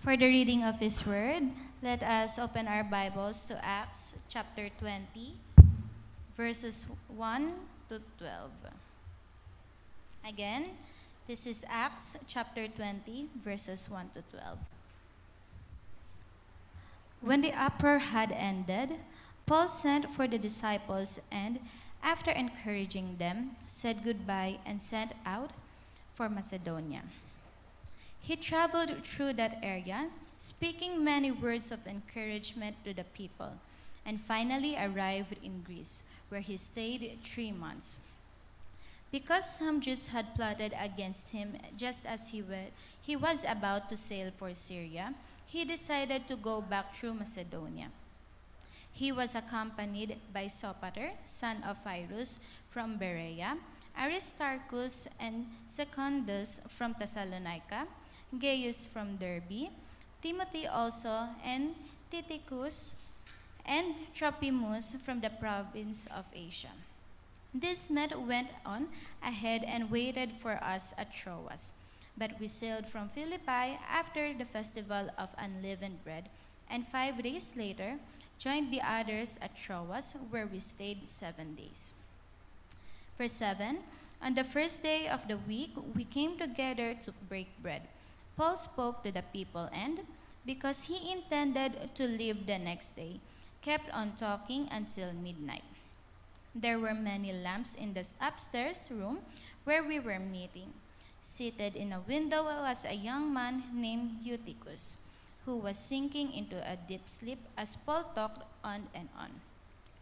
For the reading of His Word, let us open our Bibles to Acts chapter 20, verses 1 to 12. Again, this is Acts chapter 20, verses 1 to 12. When the upper had ended, Paul sent for the disciples and, after encouraging them, said goodbye and set out for Macedonia. He traveled through that area, speaking many words of encouragement to the people, and finally arrived in Greece, where he stayed three months. Because some Jews had plotted against him just as he, wa- he was about to sail for Syria, he decided to go back through Macedonia. He was accompanied by Sopater, son of Pyrrhus from Berea, Aristarchus and Secundus from Thessalonica, Gaius from Derbe, Timothy also, and Tychicus, and Trophimus from the province of Asia. This met went on ahead and waited for us at Troas. But we sailed from Philippi after the festival of unleavened bread, and five days later joined the others at Troas, where we stayed seven days. Verse 7 On the first day of the week, we came together to break bread. Paul spoke to the people, and because he intended to leave the next day, kept on talking until midnight. There were many lamps in the upstairs room where we were meeting. Seated in a window was a young man named Eutychus, who was sinking into a deep sleep as Paul talked on and on.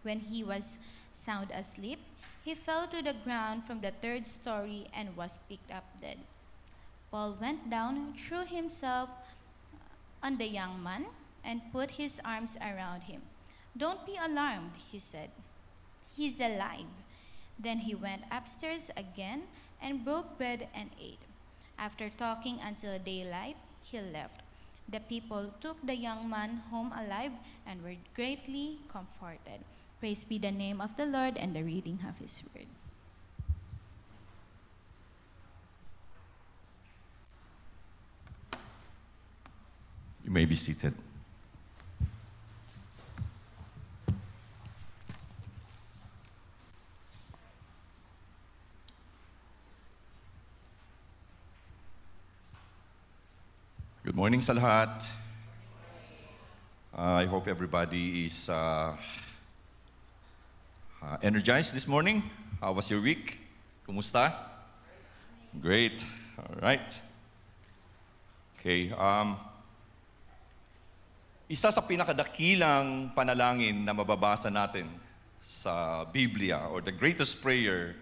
When he was sound asleep, he fell to the ground from the third story and was picked up dead. Paul went down, threw himself on the young man, and put his arms around him. Don't be alarmed, he said. He's alive. Then he went upstairs again and broke bread and ate. After talking until daylight, he left. The people took the young man home alive and were greatly comforted. Praise be the name of the Lord and the reading of his word. You may be seated. Good morning sa lahat. Uh, I hope everybody is uh, uh, energized this morning. How was your week? Kumusta? Great. All right. Okay. Um, isa sa pinakadakilang panalangin na mababasa natin sa Biblia or the greatest prayer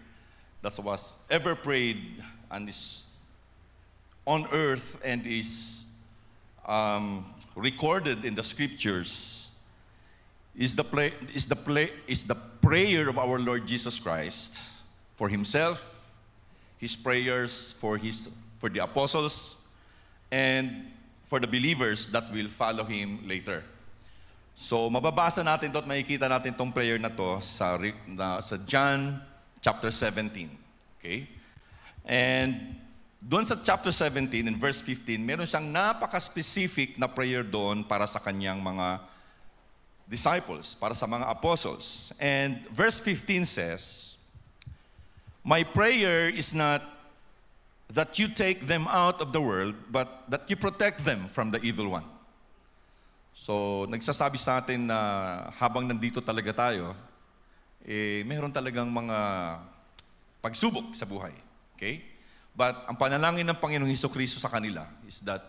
that was ever prayed and is on earth and is um, recorded in the scriptures is the, play, is, the play, is the prayer of our Lord Jesus Christ for himself, his prayers for, his, for the apostles, and for the believers that will follow him later. So mababasa natin to at makikita natin tong prayer na to sa, na, sa John chapter 17. Okay? And doon sa chapter 17 in verse 15, meron siyang napaka-specific na prayer doon para sa kanyang mga disciples, para sa mga apostles. And verse 15 says, My prayer is not that you take them out of the world, but that you protect them from the evil one. So, nagsasabi sa atin na habang nandito talaga tayo, eh, meron talagang mga pagsubok sa buhay. Okay? But ang panalangin ng Panginoong Heso Kristo sa kanila is that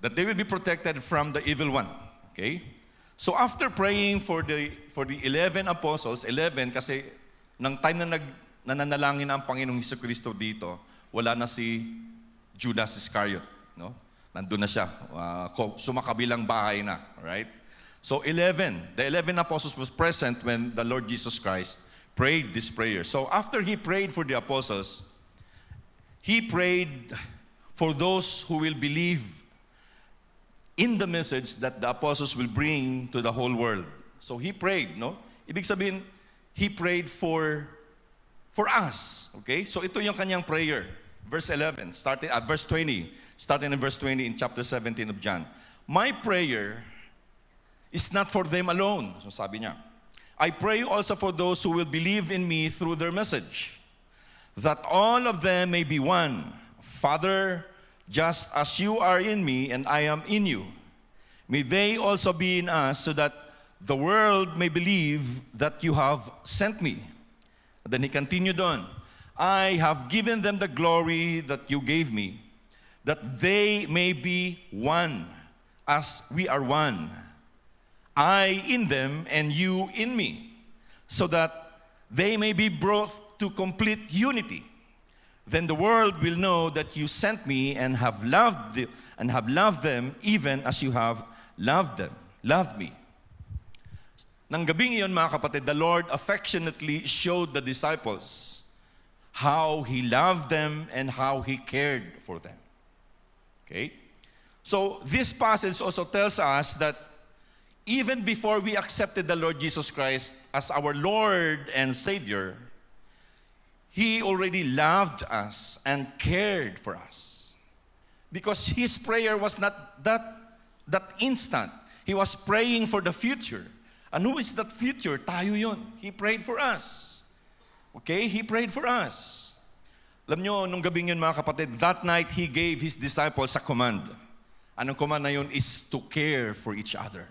that they will be protected from the evil one. Okay? So after praying for the for the 11 apostles, 11 kasi nang time na nag nananalangin ang Panginoong Heso Kristo dito, wala na si Judas Iscariot, no? Nandun na siya, uh, sumakabilang bahay na, right? So 11, the 11 apostles was present when the Lord Jesus Christ prayed this prayer. So after he prayed for the apostles, he prayed for those who will believe in the message that the apostles will bring to the whole world. So he prayed, no? Ibig sabihin, he prayed for for us. Okay? So ito yung kanyang prayer. Verse 11, starting at verse 20, starting in verse 20 in chapter 17 of John. My prayer is not for them alone. So sabi niya, I pray also for those who will believe in me through their message, that all of them may be one. Father, just as you are in me and I am in you, may they also be in us so that the world may believe that you have sent me. Then he continued on, I have given them the glory that you gave me, that they may be one as we are one. I in them and you in me, so that they may be brought to complete unity. Then the world will know that you sent me and have loved them, and have loved them even as you have loved them, loved me. Nang gabing iyon mga kapatid, the Lord affectionately showed the disciples how He loved them and how He cared for them. Okay? So this passage also tells us that even before we accepted the Lord Jesus Christ as our Lord and Savior, He already loved us and cared for us. Because His prayer was not that, that instant. He was praying for the future. And who is that future? Tayo yun. He prayed for us. Okay? He prayed for us. Alam nyo, nung gabing yun mga kapatid, that night He gave His disciples a command. Anong command na yun is to care for each other.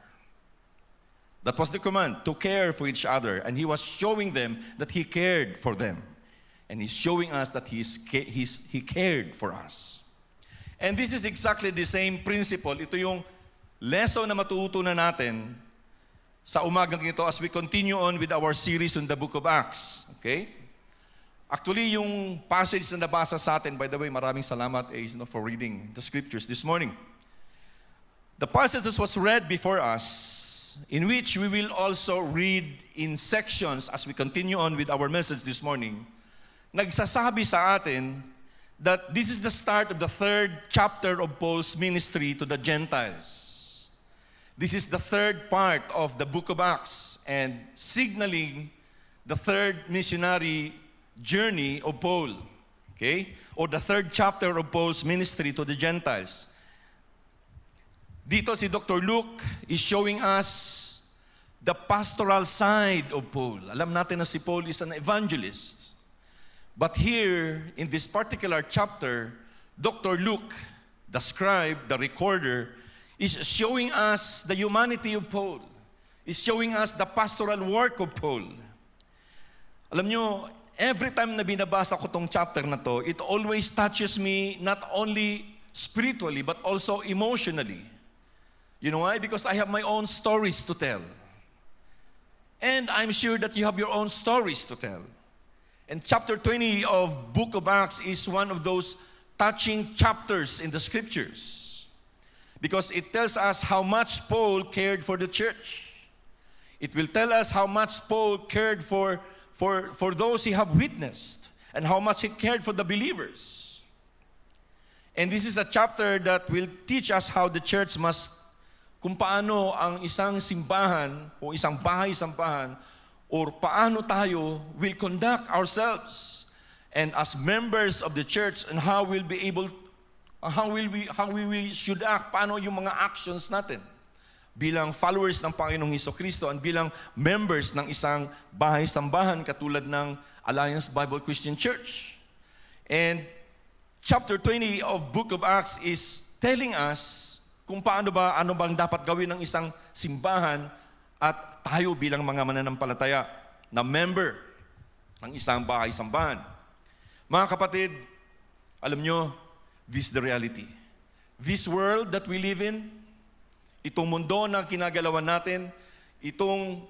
That was the command, to care for each other. And He was showing them that He cared for them. And He's showing us that he's, he's, He cared for us. And this is exactly the same principle. Ito yung lesson na matutunan natin sa umagang ito as we continue on with our series on the book of Acts. Okay? Actually, yung passage na nabasa sa atin, by the way, maraming salamat eh, you know, for reading the scriptures this morning. The passage that was read before us, in which we will also read in sections as we continue on with our message this morning, nagsasabi sa atin that this is the start of the third chapter of Paul's ministry to the Gentiles. This is the third part of the book of Acts and signaling the third missionary journey of Paul. Okay? Or the third chapter of Paul's ministry to the Gentiles. Dito si Dr. Luke is showing us the pastoral side of Paul. Alam natin na si Paul is an evangelist. But here, in this particular chapter, Dr. Luke, the scribe, the recorder, is showing us the humanity of Paul. Is showing us the pastoral work of Paul. Alam nyo, every time na binabasa ko tong chapter na to, it always touches me not only spiritually, but also emotionally. You know why? Because I have my own stories to tell. And I'm sure that you have your own stories to tell. And chapter 20 of book of Acts is one of those touching chapters in the scriptures. Because it tells us how much Paul cared for the church. It will tell us how much Paul cared for, for, for those he have witnessed and how much he cared for the believers. And this is a chapter that will teach us how the church must, kung paano ang isang simbahan o isang bahay-sampahan or paano tayo will conduct ourselves and as members of the church and how we'll be able how will we how we, should act paano yung mga actions natin bilang followers ng Panginoong Heso Kristo and bilang members ng isang bahay-sambahan katulad ng Alliance Bible Christian Church. And chapter 20 of Book of Acts is telling us kung paano ba ano bang dapat gawin ng isang simbahan at tayo bilang mga mananampalataya na member ng isang bahay-sambahan. Mga kapatid, alam nyo, this is the reality. This world that we live in, itong mundo na kinagalawan natin, itong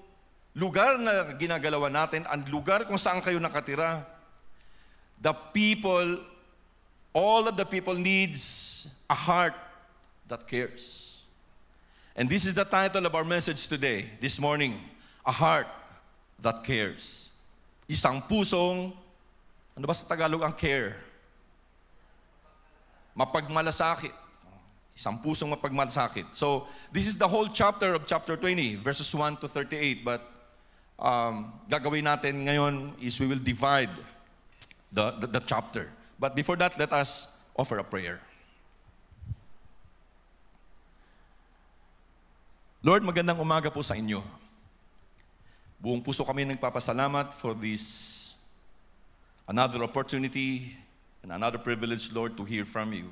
lugar na ginagalawan natin, ang lugar kung saan kayo nakatira, the people, all of the people needs a heart that cares. And this is the title of our message today, this morning A Heart That Cares. Isang pusong, ano ba sa Tagalog ang care? Mapagmalasakit. Isang pusong mapagmalasakit. So, this is the whole chapter of chapter 20, verses 1 to 38. But um, gagawin natin ngayon is we will divide the, the, the chapter. But before that, let us offer a prayer. Lord, magandang umaga po sa inyo. Buong puso kami nagpapasalamat for this another opportunity and another privilege, Lord, to hear from you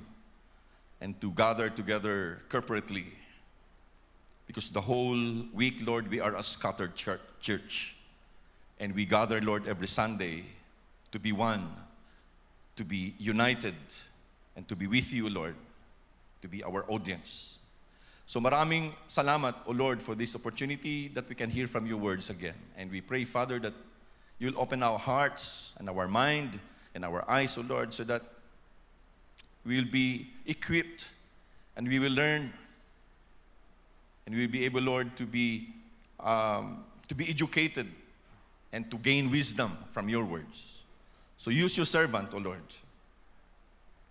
and to gather together corporately. Because the whole week, Lord, we are a scattered church. And we gather, Lord, every Sunday to be one, to be united, and to be with you, Lord, to be our audience. So maraming salamat, O Lord, for this opportunity that we can hear from your words again. And we pray, Father, that you'll open our hearts and our mind and our eyes, O Lord, so that we'll be equipped and we will learn and we'll be able, Lord, to be, um, to be educated and to gain wisdom from your words. So use your servant, O Lord.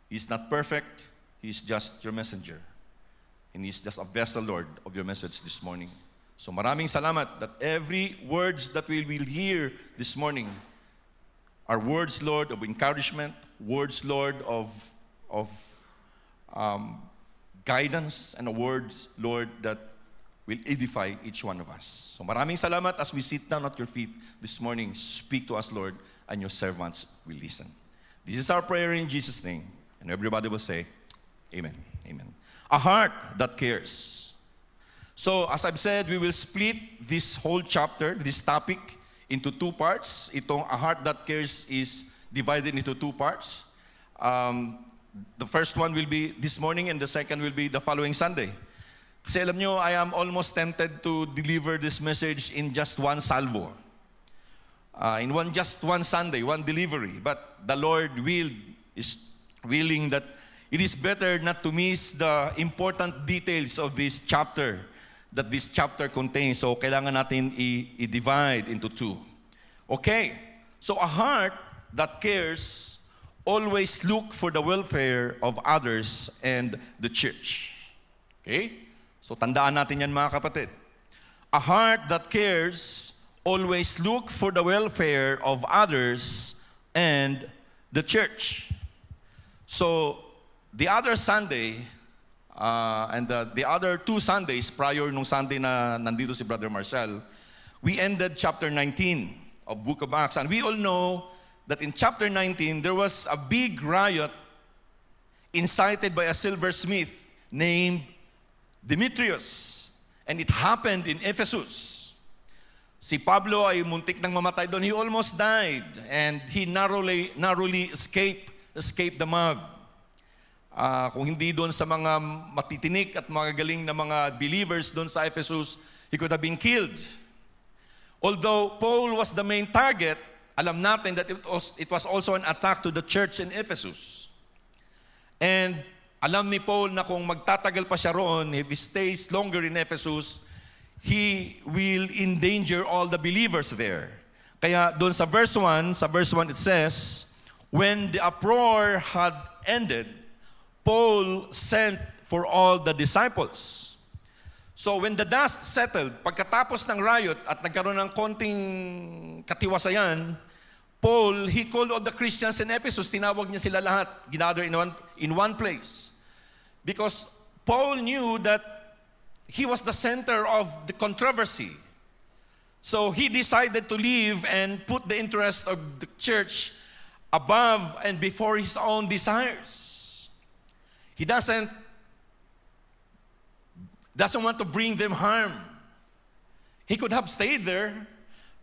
He's not perfect, he's just your messenger. And he's just a vessel, Lord, of your message this morning. So maraming salamat that every words that we will hear this morning are words, Lord, of encouragement, words, Lord, of, of um, guidance, and words, Lord, that will edify each one of us. So maraming salamat as we sit down at your feet this morning. Speak to us, Lord, and your servants will listen. This is our prayer in Jesus' name. And everybody will say, Amen. Amen. A heart that cares. So, as I've said, we will split this whole chapter, this topic, into two parts. Itong A Heart That Cares is divided into two parts. Um, the first one will be this morning and the second will be the following Sunday. Kasi alam nyo, I am almost tempted to deliver this message in just one salvo. Uh, in one just one Sunday, one delivery. But the Lord will is willing that it is better not to miss the important details of this chapter that this chapter contains. So kailangan natin i-divide into two. Okay. So a heart that cares always look for the welfare of others and the church. Okay? So tandaan natin yan mga kapatid. A heart that cares always look for the welfare of others and the church. So the other Sunday, uh, and the, the other two Sundays prior nung Sunday na nandito si Brother Marcel, we ended chapter 19 of Book of Acts. And we all know that in chapter 19, there was a big riot incited by a silversmith named Demetrius. And it happened in Ephesus. Si Pablo ay muntik nang mamatay doon. He almost died. And he narrowly, narrowly escaped, escaped the mob. Ah, kung hindi doon sa mga matitinik at magagaling na mga believers doon sa Ephesus, he could have been killed. Although Paul was the main target, alam natin that it was, it was also an attack to the church in Ephesus. And alam ni Paul na kung magtatagal pa siya roon, if he stays longer in Ephesus, he will endanger all the believers there. Kaya doon sa verse 1, sa verse 1 it says, When the uproar had ended, Paul sent for all the disciples. So when the dust settled, pagkatapos ng riot at nagkaroon ng konting katiwasayan, Paul, he called all the Christians in Ephesus, tinawag niya sila lahat, ginather in one, in one place. Because Paul knew that he was the center of the controversy. So he decided to leave and put the interest of the church above and before his own desires. He doesn't doesn't want to bring them harm. He could have stayed there,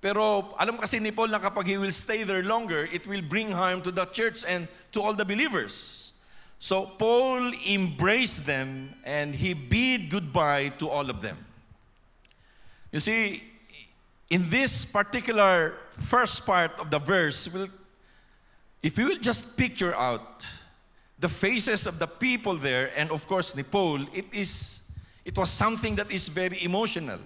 pero alam kasi ni Paul na kapag he will stay there longer, it will bring harm to the church and to all the believers. So Paul embraced them and he bid goodbye to all of them. You see, in this particular first part of the verse, if you will just picture out the faces of the people there, and of course ni Paul, it is it was something that is very emotional.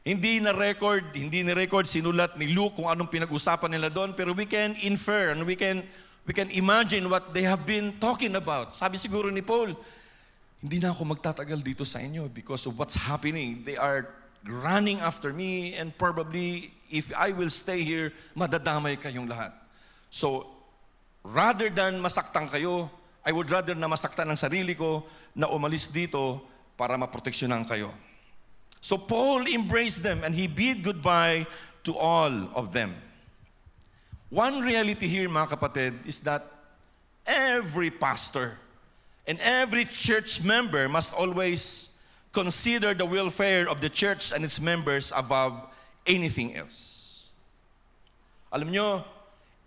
Hindi na record, hindi ni record sinulat ni Luke kung anong pinag-usapan nila doon, pero we can infer and we can we can imagine what they have been talking about. Sabi siguro ni Paul, hindi na ako magtatagal dito sa inyo because of what's happening. They are running after me and probably if I will stay here, madadamay kayong lahat. So, rather than masaktan kayo, I would rather na masaktan ang sarili ko na umalis dito para maproteksyonan kayo. So Paul embraced them and he bid goodbye to all of them. One reality here, mga kapatid, is that every pastor and every church member must always consider the welfare of the church and its members above anything else. Alam nyo,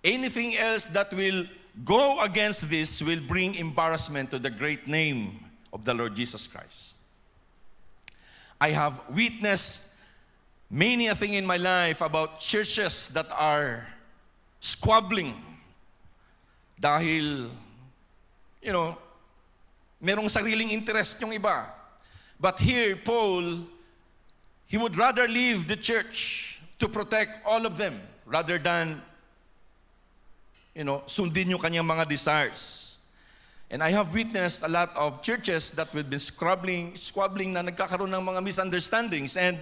anything else that will go against this will bring embarrassment to the great name of the Lord Jesus Christ. I have witnessed many a thing in my life about churches that are squabbling dahil, you know, merong sariling interest yung iba. But here, Paul, he would rather leave the church to protect all of them rather than, you know, sundin yung kanyang mga desires. And I have witnessed a lot of churches that will be squabbling, squabbling na nagkakaroon ng mga misunderstandings. And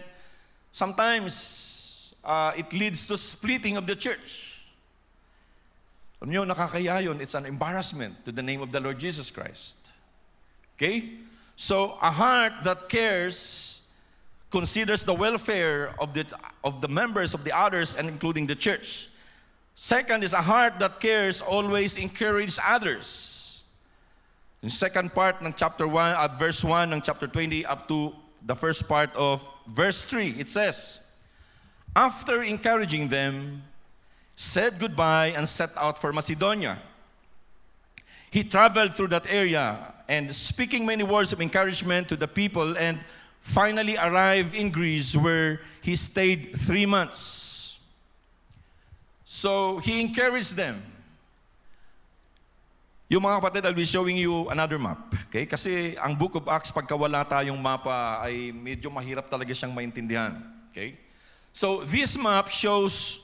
sometimes, uh, it leads to splitting of the church. Alam nyo, nakakaya yun. It's an embarrassment to the name of the Lord Jesus Christ. Okay? So, a heart that cares considers the welfare of the, of the members of the others and including the church. Second is a heart that cares always encourages others. In second part ng chapter 1, at verse 1 ng chapter 20 up to the first part of verse 3, it says, After encouraging them, said goodbye and set out for Macedonia. He traveled through that area and speaking many words of encouragement to the people and finally arrived in Greece where he stayed three months. So he encouraged them. Yung mga kapatid, I'll be showing you another map. Okay? Kasi ang Book of Acts, pagka wala tayong mapa, ay medyo mahirap talaga siyang maintindihan. Okay? So this map shows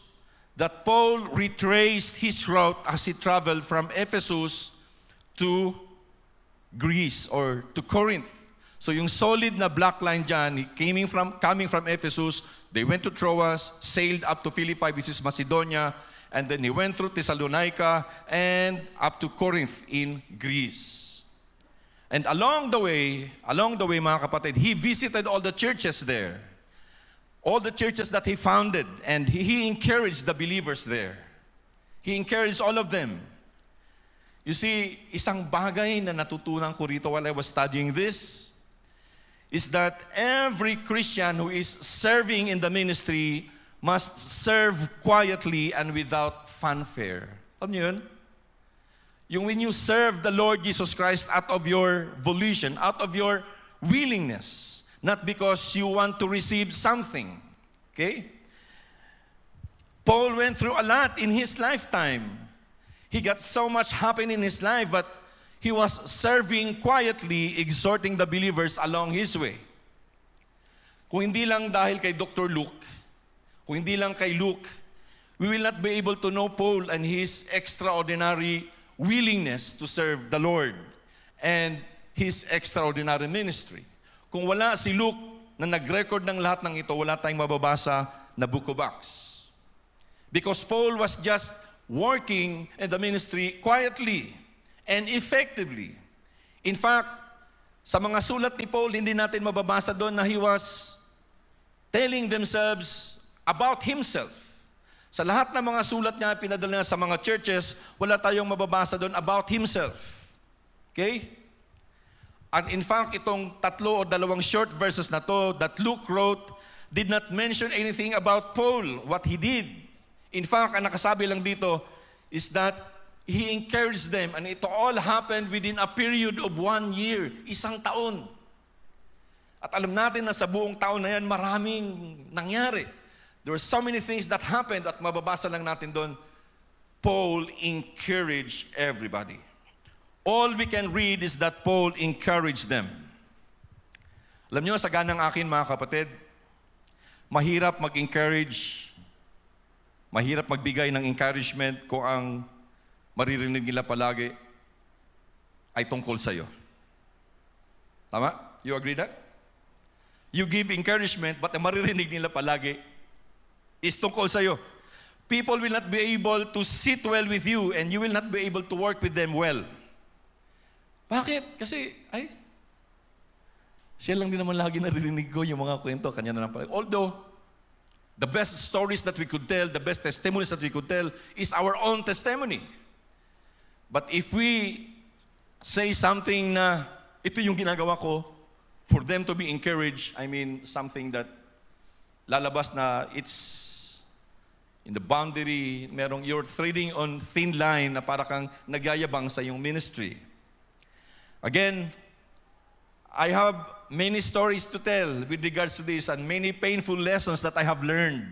that Paul retraced his route as he traveled from Ephesus to Greece or to Corinth. So yung solid na black line dyan, coming from, coming from Ephesus, they went to Troas, sailed up to Philippi, which is Macedonia, and then he went through Thessalonica and up to Corinth in Greece. And along the way, along the way mga kapatid, he visited all the churches there. All the churches that he founded and he, he encouraged the believers there. He encouraged all of them. You see, isang bagay na natutunan ko rito while I was studying this is that every Christian who is serving in the ministry must serve quietly and without fanfare. Alam niyo yun? Yung when you serve the Lord Jesus Christ out of your volition, out of your willingness, not because you want to receive something. Okay? Paul went through a lot in his lifetime. He got so much happen in his life, but he was serving quietly, exhorting the believers along his way. Kung hindi lang dahil kay Dr. Luke, kung hindi lang kay Luke, we will not be able to know Paul and his extraordinary willingness to serve the Lord and his extraordinary ministry. Kung wala si Luke na nag-record ng lahat ng ito, wala tayong mababasa na book of Acts. Because Paul was just working in the ministry quietly and effectively. In fact, sa mga sulat ni Paul, hindi natin mababasa doon na he was telling themselves about himself. Sa lahat ng mga sulat niya, pinadala niya sa mga churches, wala tayong mababasa doon about himself. Okay? And in fact, itong tatlo o dalawang short verses na to that Luke wrote did not mention anything about Paul, what he did. In fact, ang nakasabi lang dito is that he encouraged them and it all happened within a period of one year, isang taon. At alam natin na sa buong taon na yan, maraming nangyari. There were so many things that happened at mababasa lang natin doon. Paul encouraged everybody. All we can read is that Paul encouraged them. Alam niyo, sa ganang akin mga kapatid, mahirap mag-encourage, mahirap magbigay ng encouragement kung ang maririnig nila palagi ay tungkol sa iyo. Tama? You agree that? You give encouragement, but ang maririnig nila palagi is tungkol sa iyo. People will not be able to sit well with you and you will not be able to work with them well. Bakit? Kasi, ay, Siya lang din naman lagi naririnig ko yung mga kwento, kanya na lang pala. Although, the best stories that we could tell, the best testimonies that we could tell is our own testimony. But if we say something na ito yung ginagawa ko for them to be encouraged, I mean something that lalabas na it's in the boundary, merong you're treading on thin line na para kang nagyayabang sa iyong ministry. Again, I have many stories to tell with regards to this and many painful lessons that I have learned.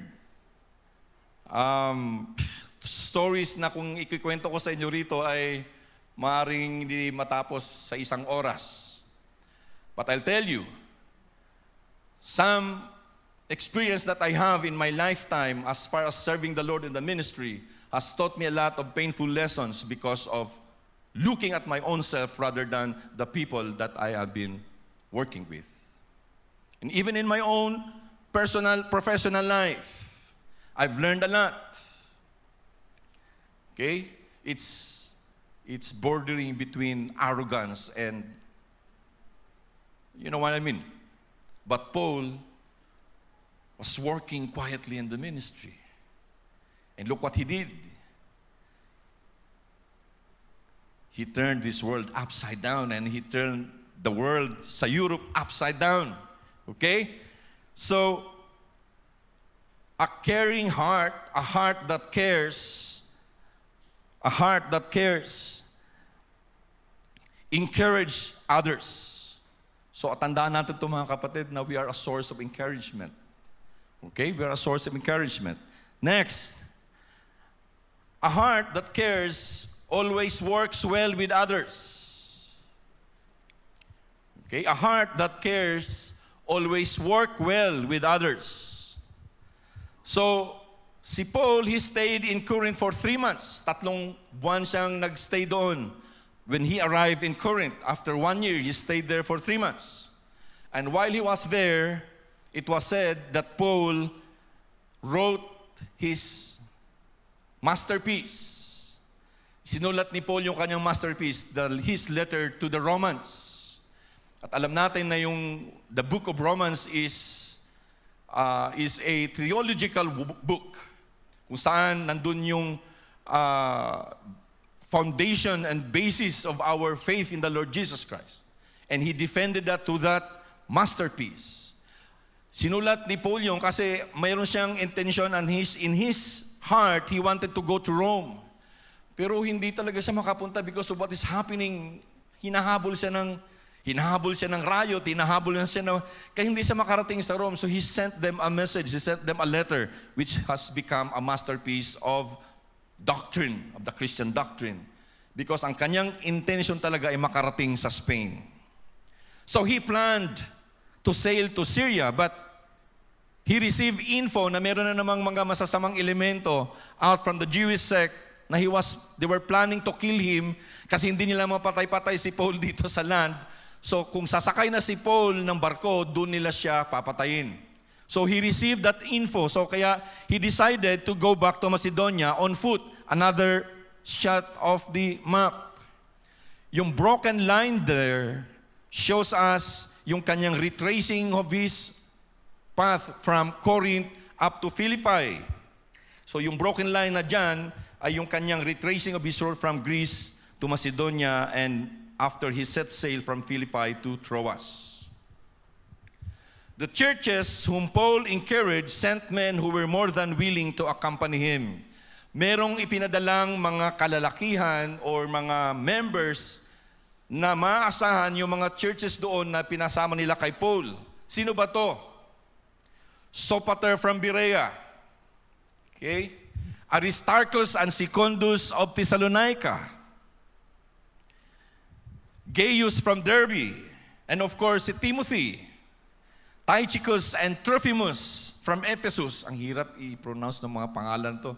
Um, stories na kung ikikwento ko sa inyo rito ay maaaring hindi matapos sa isang oras. But I'll tell you, some experience that I have in my lifetime as far as serving the Lord in the ministry has taught me a lot of painful lessons because of looking at my own self rather than the people that I have been working with. And even in my own personal, professional life, I've learned a lot. Okay? It's, it's bordering between arrogance and, you know what I mean? But Paul was working quietly in the ministry. And look what he did. He turned this world upside down and he turned the world sa Europe upside down. Okay? So, a caring heart, a heart that cares, a heart that cares, encourage others. So, tandaan natin ito mga kapatid na we are a source of encouragement. Okay? We are a source of encouragement. Next, a heart that cares always works well with others. Okay? A heart that cares always work well with others. So, si Paul, he stayed in Corinth for three months. Tatlong buwan siyang nagstay doon. When he arrived in Corinth, after one year, he stayed there for three months. And while he was there, it was said that Paul wrote his masterpiece. Sinulat ni Paul yung kanyang masterpiece, the, his letter to the Romans. At alam natin na yung the book of Romans is uh, is a theological book kung saan nandun yung uh, foundation and basis of our faith in the Lord Jesus Christ. And he defended that to that masterpiece. Sinulat ni Paul yung kasi mayroon siyang intention and his, in his heart, he wanted to go to Rome. Pero hindi talaga siya makapunta because of what is happening. Hinahabol siya ng hinahabol siya ng rayo, hinahabol siya ng kaya hindi siya makarating sa Rome. So he sent them a message, he sent them a letter which has become a masterpiece of doctrine, of the Christian doctrine. Because ang kanyang intention talaga ay makarating sa Spain. So he planned to sail to Syria, but he received info na meron na namang mga masasamang elemento out from the Jewish sect na he was, they were planning to kill him kasi hindi nila mapatay-patay si Paul dito sa land. So kung sasakay na si Paul ng barko, doon nila siya papatayin. So he received that info. So kaya he decided to go back to Macedonia on foot. Another shot of the map. Yung broken line there shows us yung kanyang retracing of his path from Corinth up to Philippi. So yung broken line na dyan ay yung kanyang retracing of his road from Greece to Macedonia and after he set sail from Philippi to Troas. The churches whom Paul encouraged sent men who were more than willing to accompany him. Merong ipinadalang mga kalalakihan or mga members na maasahan yung mga churches doon na pinasama nila kay Paul. Sino ba to? Sopater from Berea. Okay? Aristarchus and Secundus of Thessalonica. Gaius from Derbe. And of course, si Timothy. Tychicus and Trophimus from Ephesus. Ang hirap i-pronounce ng mga pangalan to.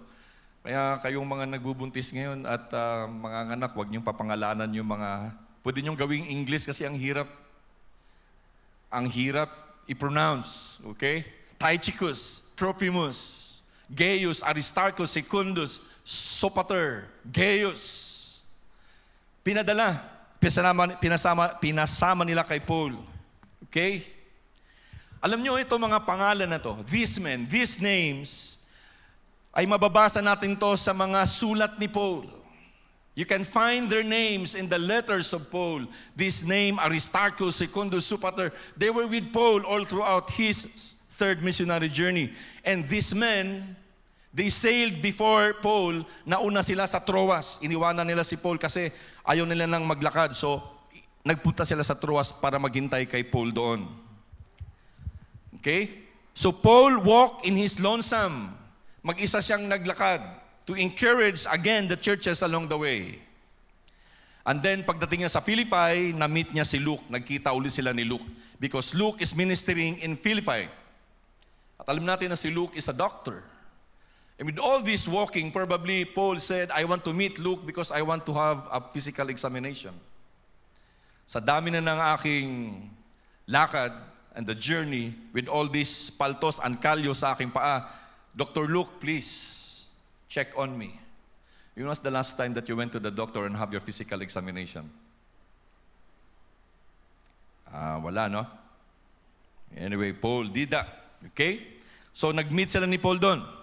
Kaya kayong mga nagbubuntis ngayon at uh, mga anak, huwag niyong papangalanan yung mga... Pwede niyong gawing English kasi ang hirap. Ang hirap i-pronounce. Okay? Tychicus, Trophimus, Gaius, Aristarchus, Secundus, Sopater, Gaius. Pinadala, pinasama, pinasama, pinasama nila kay Paul. Okay? Alam nyo ito mga pangalan na to, these men, these names, ay mababasa natin to sa mga sulat ni Paul. You can find their names in the letters of Paul. This name, Aristarchus, Secundus, Sopater, they were with Paul all throughout his third missionary journey. And these men, they sailed before Paul, nauna sila sa Troas. Iniwanan nila si Paul kasi ayaw nila nang maglakad. So, nagpunta sila sa Troas para maghintay kay Paul doon. Okay? So, Paul walked in his lonesome. Mag-isa siyang naglakad to encourage again the churches along the way. And then pagdating niya sa Philippi, na-meet niya si Luke. Nagkita uli sila ni Luke. Because Luke is ministering in Philippi. At alam natin na si Luke is a doctor. And with all this walking, probably Paul said, I want to meet Luke because I want to have a physical examination. Sa dami na ng aking lakad and the journey with all these paltos and kalyo sa aking paa, Dr. Luke, please, check on me. When was the last time that you went to the doctor and have your physical examination? Ah, wala, no? Anyway, Paul did that. Okay? So, nag-meet sila ni Paul doon.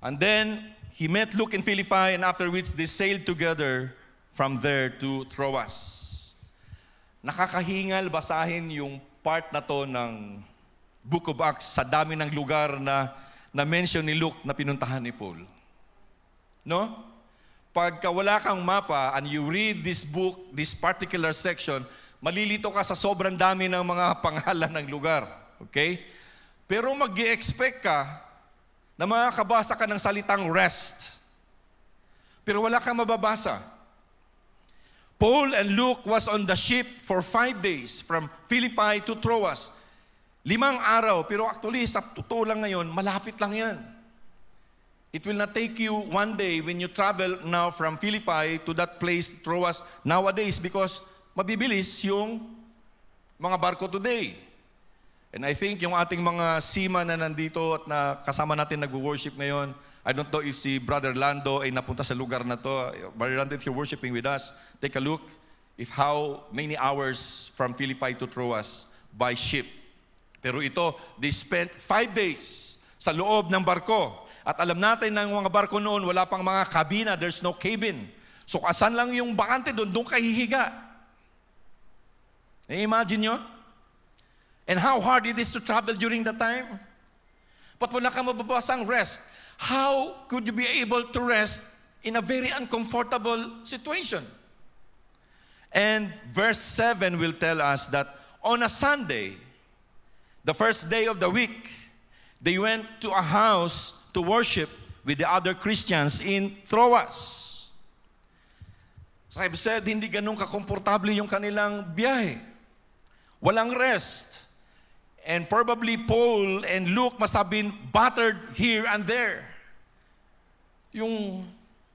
And then, he met Luke in Philippi and after which they sailed together from there to Troas. Nakakahingal basahin yung part na to ng Book of Acts sa dami ng lugar na na-mention ni Luke na pinuntahan ni Paul. No? Pagka wala kang mapa and you read this book, this particular section, malilito ka sa sobrang dami ng mga pangalan ng lugar. Okay? Pero mag expect ka na makakabasa ka ng salitang rest. Pero wala kang mababasa. Paul and Luke was on the ship for five days from Philippi to Troas. Limang araw, pero actually sa totoo lang ngayon, malapit lang yan. It will not take you one day when you travel now from Philippi to that place, Troas, nowadays because mabibilis yung mga barko today. And I think yung ating mga sima na nandito at na kasama natin nag-worship ngayon, I don't know if si Brother Lando ay napunta sa lugar na to. Brother Lando, if you're worshiping with us, take a look if how many hours from Philippi to Troas by ship. Pero ito, they spent five days sa loob ng barko. At alam natin ng mga barko noon, wala pang mga kabina, there's no cabin. So asan lang yung bakante doon, doon ka hihiga. imagine nyo? And how hard it is to travel during that time? But wala ka mababasang rest. How could you be able to rest in a very uncomfortable situation? And verse 7 will tell us that on a Sunday, the first day of the week, they went to a house to worship with the other Christians in Troas. Sabi said, hindi ganun kakomportable yung kanilang biyahe. Walang rest. And probably Paul and Luke must have been battered here and there. Yung,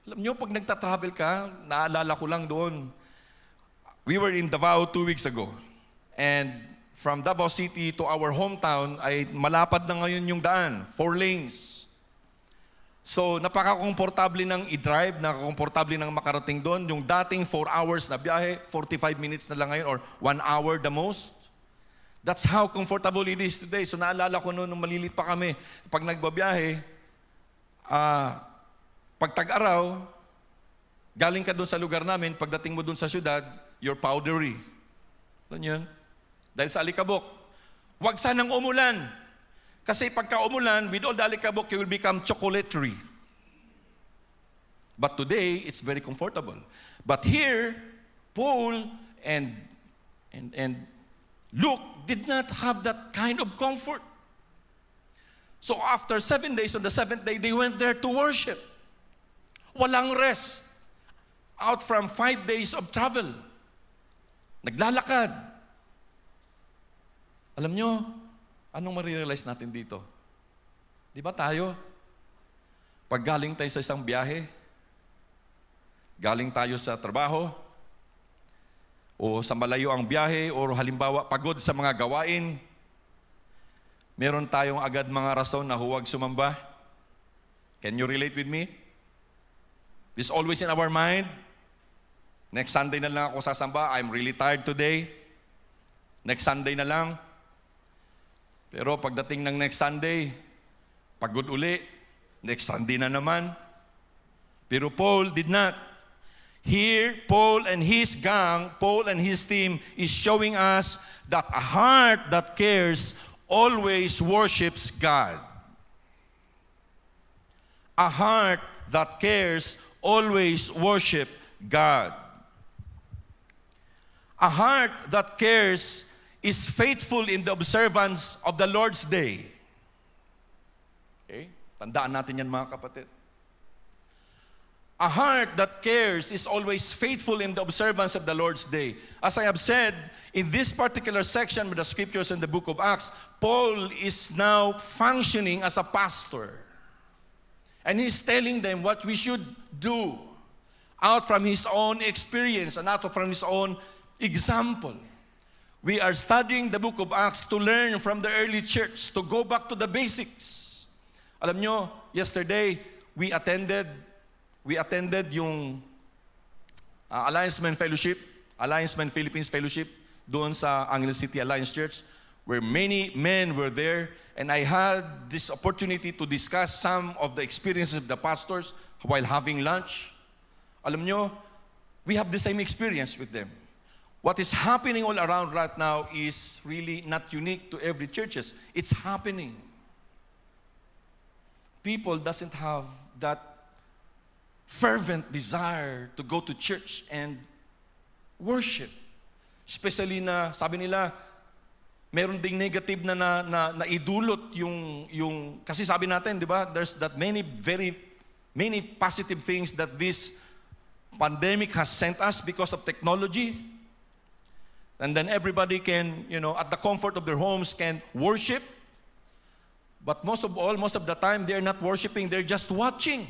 alam nyo, pag nagta-travel ka, naalala ko lang doon, we were in Davao two weeks ago. And from Davao City to our hometown ay malapad na ngayon yung daan, four lanes. So, napaka-komportable ng i-drive, napaka-komportable ng makarating doon. Yung dating 4 hours na biyahe, 45 minutes na lang ngayon or 1 hour the most. That's how comfortable it is today. So, naalala ko noon, nung malilit pa kami, pag nagbabiyahe, uh, pag tag-araw, galing ka doon sa lugar namin, pagdating mo doon sa syudad, you're powdery. Ano yun? Dahil sa alikabok. Huwag sanang umulan. Kasi pagka umulan, with all the alikabok, you will become chocolatey. But today, it's very comfortable. But here, Paul and, and, and Luke did not have that kind of comfort. So after seven days, on the seventh day, they went there to worship. Walang rest. Out from five days of travel. Naglalakad. Alam nyo, Anong marirealize natin dito? Di ba tayo? Pag galing tayo sa isang biyahe, galing tayo sa trabaho, o sa malayo ang biyahe, o halimbawa pagod sa mga gawain, meron tayong agad mga rason na huwag sumamba. Can you relate with me? This always in our mind. Next Sunday na lang ako sasamba. I'm really tired today. Next Sunday na lang. Pero pagdating ng next Sunday, pagod uli. Next Sunday na naman. Pero Paul did not. Here, Paul and his gang, Paul and his team is showing us that a heart that cares always worships God. A heart that cares always worship God. A heart that cares is faithful in the observance of the Lord's day. Okay? Tandaan natin yan mga kapatid. A heart that cares is always faithful in the observance of the Lord's day. As I have said, in this particular section of the scriptures in the book of Acts, Paul is now functioning as a pastor. And he's telling them what we should do out from his own experience and out from his own example. We are studying the book of Acts to learn from the early church, to go back to the basics. Alam nyo, yesterday, we attended, we attended yung uh, Alliance Men Fellowship, Alliance Men Philippines Fellowship, doon sa Angeles City Alliance Church, where many men were there, and I had this opportunity to discuss some of the experiences of the pastors while having lunch. Alam nyo, we have the same experience with them. What is happening all around right now is really not unique to every churches. It's happening. People doesn't have that fervent desire to go to church and worship. Especially na, sabi nila, meron ding negative na na, na, na idulot yung, yung, kasi sabi natin, di ba, there's that many, very, many positive things that this pandemic has sent us because of technology. And then everybody can, you know, at the comfort of their homes can worship. But most of all, most of the time, they're not worshiping, they're just watching.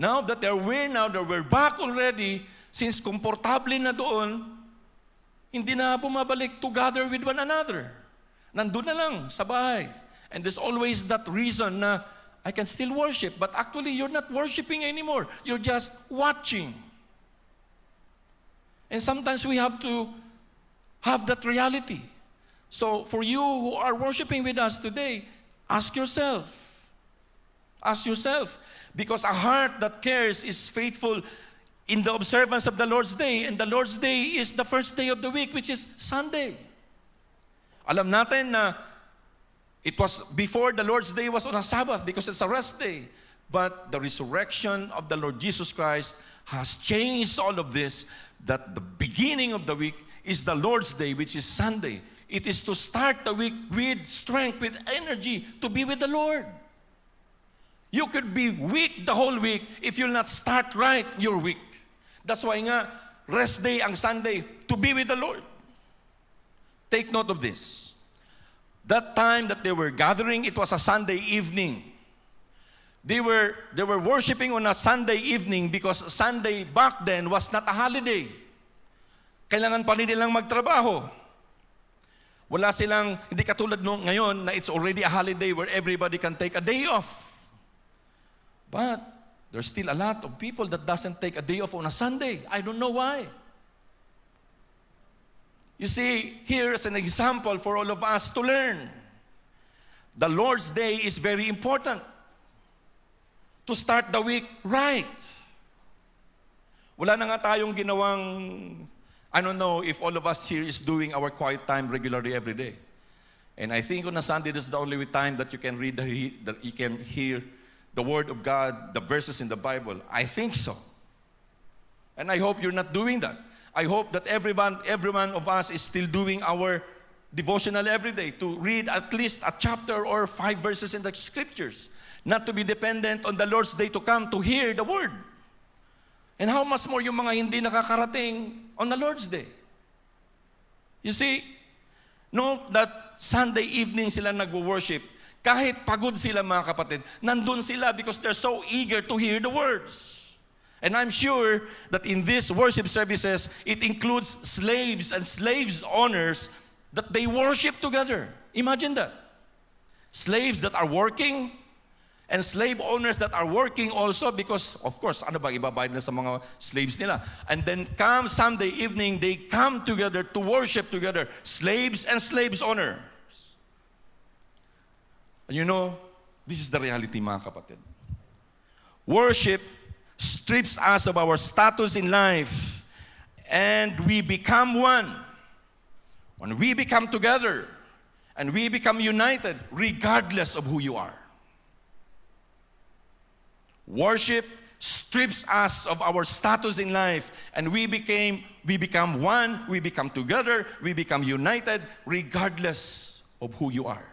Now that they're aware now that we're back already, since komportable na doon, hindi na bumabalik to gather with one another. Nandun na lang sa bahay. And there's always that reason na I can still worship, but actually you're not worshiping anymore. You're just watching. And sometimes we have to have that reality. So for you who are worshiping with us today, ask yourself. Ask yourself. Because a heart that cares is faithful in the observance of the Lord's Day. And the Lord's Day is the first day of the week, which is Sunday. Alam natin na it was before the Lord's Day was on a Sabbath because it's a rest day. But the resurrection of the Lord Jesus Christ has changed all of this that the beginning of the week is the Lord's Day, which is Sunday. It is to start the week with strength, with energy, to be with the Lord. You could be weak the whole week if you'll not start right your week. That's why nga, rest day ang Sunday, to be with the Lord. Take note of this. That time that they were gathering, it was a Sunday evening. They were, they were worshiping on a Sunday evening because Sunday back then was not a holiday. Kailangan pa nilang magtrabaho. Wala silang, hindi katulad nung ngayon na it's already a holiday where everybody can take a day off. But there's still a lot of people that doesn't take a day off on a Sunday. I don't know why. You see, here is an example for all of us to learn. The Lord's Day is very important to start the week right. Wala na nga tayong ginawang, I don't know if all of us here is doing our quiet time regularly every day. And I think on a Sunday, this is the only time that you can read, the, that you can hear the Word of God, the verses in the Bible. I think so. And I hope you're not doing that. I hope that everyone, every one of us is still doing our devotional every day to read at least a chapter or five verses in the scriptures, not to be dependent on the Lord's day to come to hear the word. And how much more yung mga hindi nakakarating on the Lord's day? You see, no, that Sunday evening sila nagwo-worship, kahit pagod sila mga kapatid, nandun sila because they're so eager to hear the words. And I'm sure that in these worship services, it includes slaves and slaves' owners that they worship together. Imagine that. Slaves that are working and slave owners that are working also because, of course, ano ba, ibabayad na sa mga slaves nila. And then come Sunday evening, they come together to worship together, slaves and slaves owners. And you know, this is the reality, mga kapatid. Worship strips us of our status in life and we become one. When we become together and we become united, regardless of who you are. Worship strips us of our status in life and we became we become one, we become together, we become united regardless of who you are.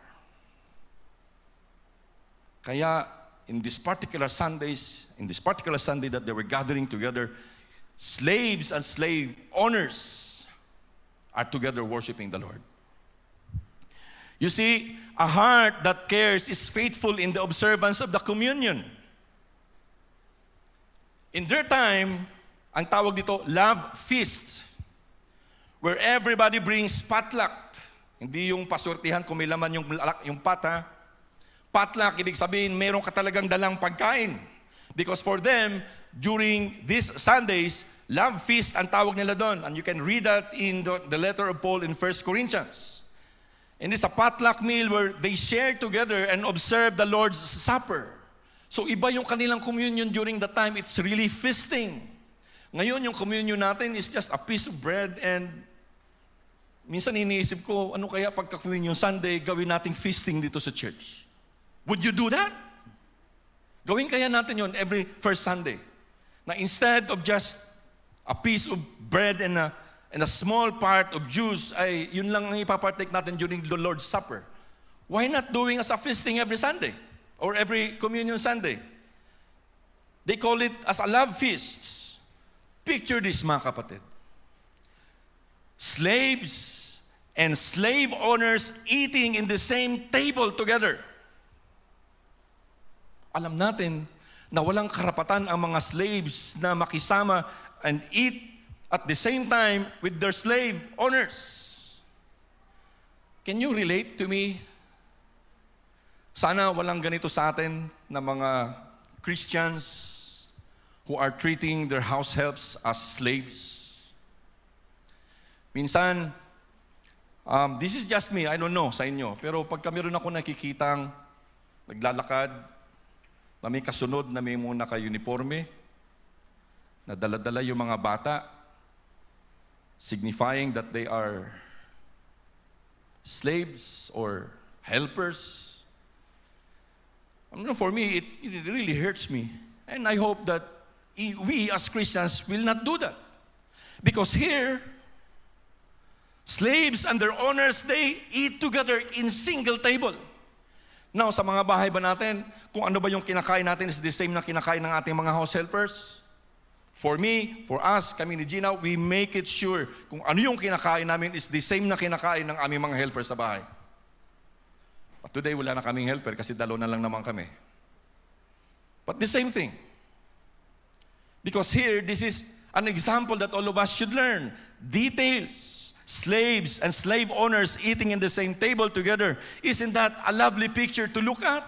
Kaya in this particular Sundays, in this particular Sunday that they were gathering together, slaves and slave owners are together worshiping the Lord. You see, a heart that cares is faithful in the observance of the communion. In their time, ang tawag dito, love feasts, where everybody brings potluck. Hindi yung paswertihan kung may laman yung, yung pata. Potluck, ibig sabihin, meron ka talagang dalang pagkain. Because for them, during these Sundays, love feast ang tawag nila doon. And you can read that in the, the letter of Paul in 1 Corinthians. And it's a potluck meal where they share together and observe the Lord's Supper. So iba yung kanilang communion during the time. It's really feasting. Ngayon, yung communion natin is just a piece of bread and minsan iniisip ko, ano kaya pagka-communion Sunday, gawin nating feasting dito sa church. Would you do that? Gawin kaya natin yon every first Sunday. Na instead of just a piece of bread and a, and a small part of juice, ay yun lang ang ipapartake natin during the Lord's Supper. Why not doing as a feasting every Sunday? or every communion Sunday. They call it as a love feast. Picture this mga kapatid. Slaves and slave owners eating in the same table together. Alam natin na walang karapatan ang mga slaves na makisama and eat at the same time with their slave owners. Can you relate to me sana walang ganito sa atin na mga Christians who are treating their house helps as slaves. Minsan, um, this is just me, I don't know sa inyo, pero pagka meron ako nakikitang naglalakad, na may kasunod na may muna ka-uniforme, na daladala yung mga bata, signifying that they are slaves or helpers, for me, it, it really hurts me. And I hope that we as Christians will not do that. Because here, slaves and their owners, they eat together in single table. Now, sa mga bahay ba natin, kung ano ba yung kinakain natin is the same na kinakain ng ating mga house helpers? For me, for us, kami ni Gina, we make it sure kung ano yung kinakain namin is the same na kinakain ng aming mga helpers sa bahay. But today, wala na kaming helper kasi dalo na lang naman kami. But the same thing. Because here, this is an example that all of us should learn. Details. Slaves and slave owners eating in the same table together. Isn't that a lovely picture to look at?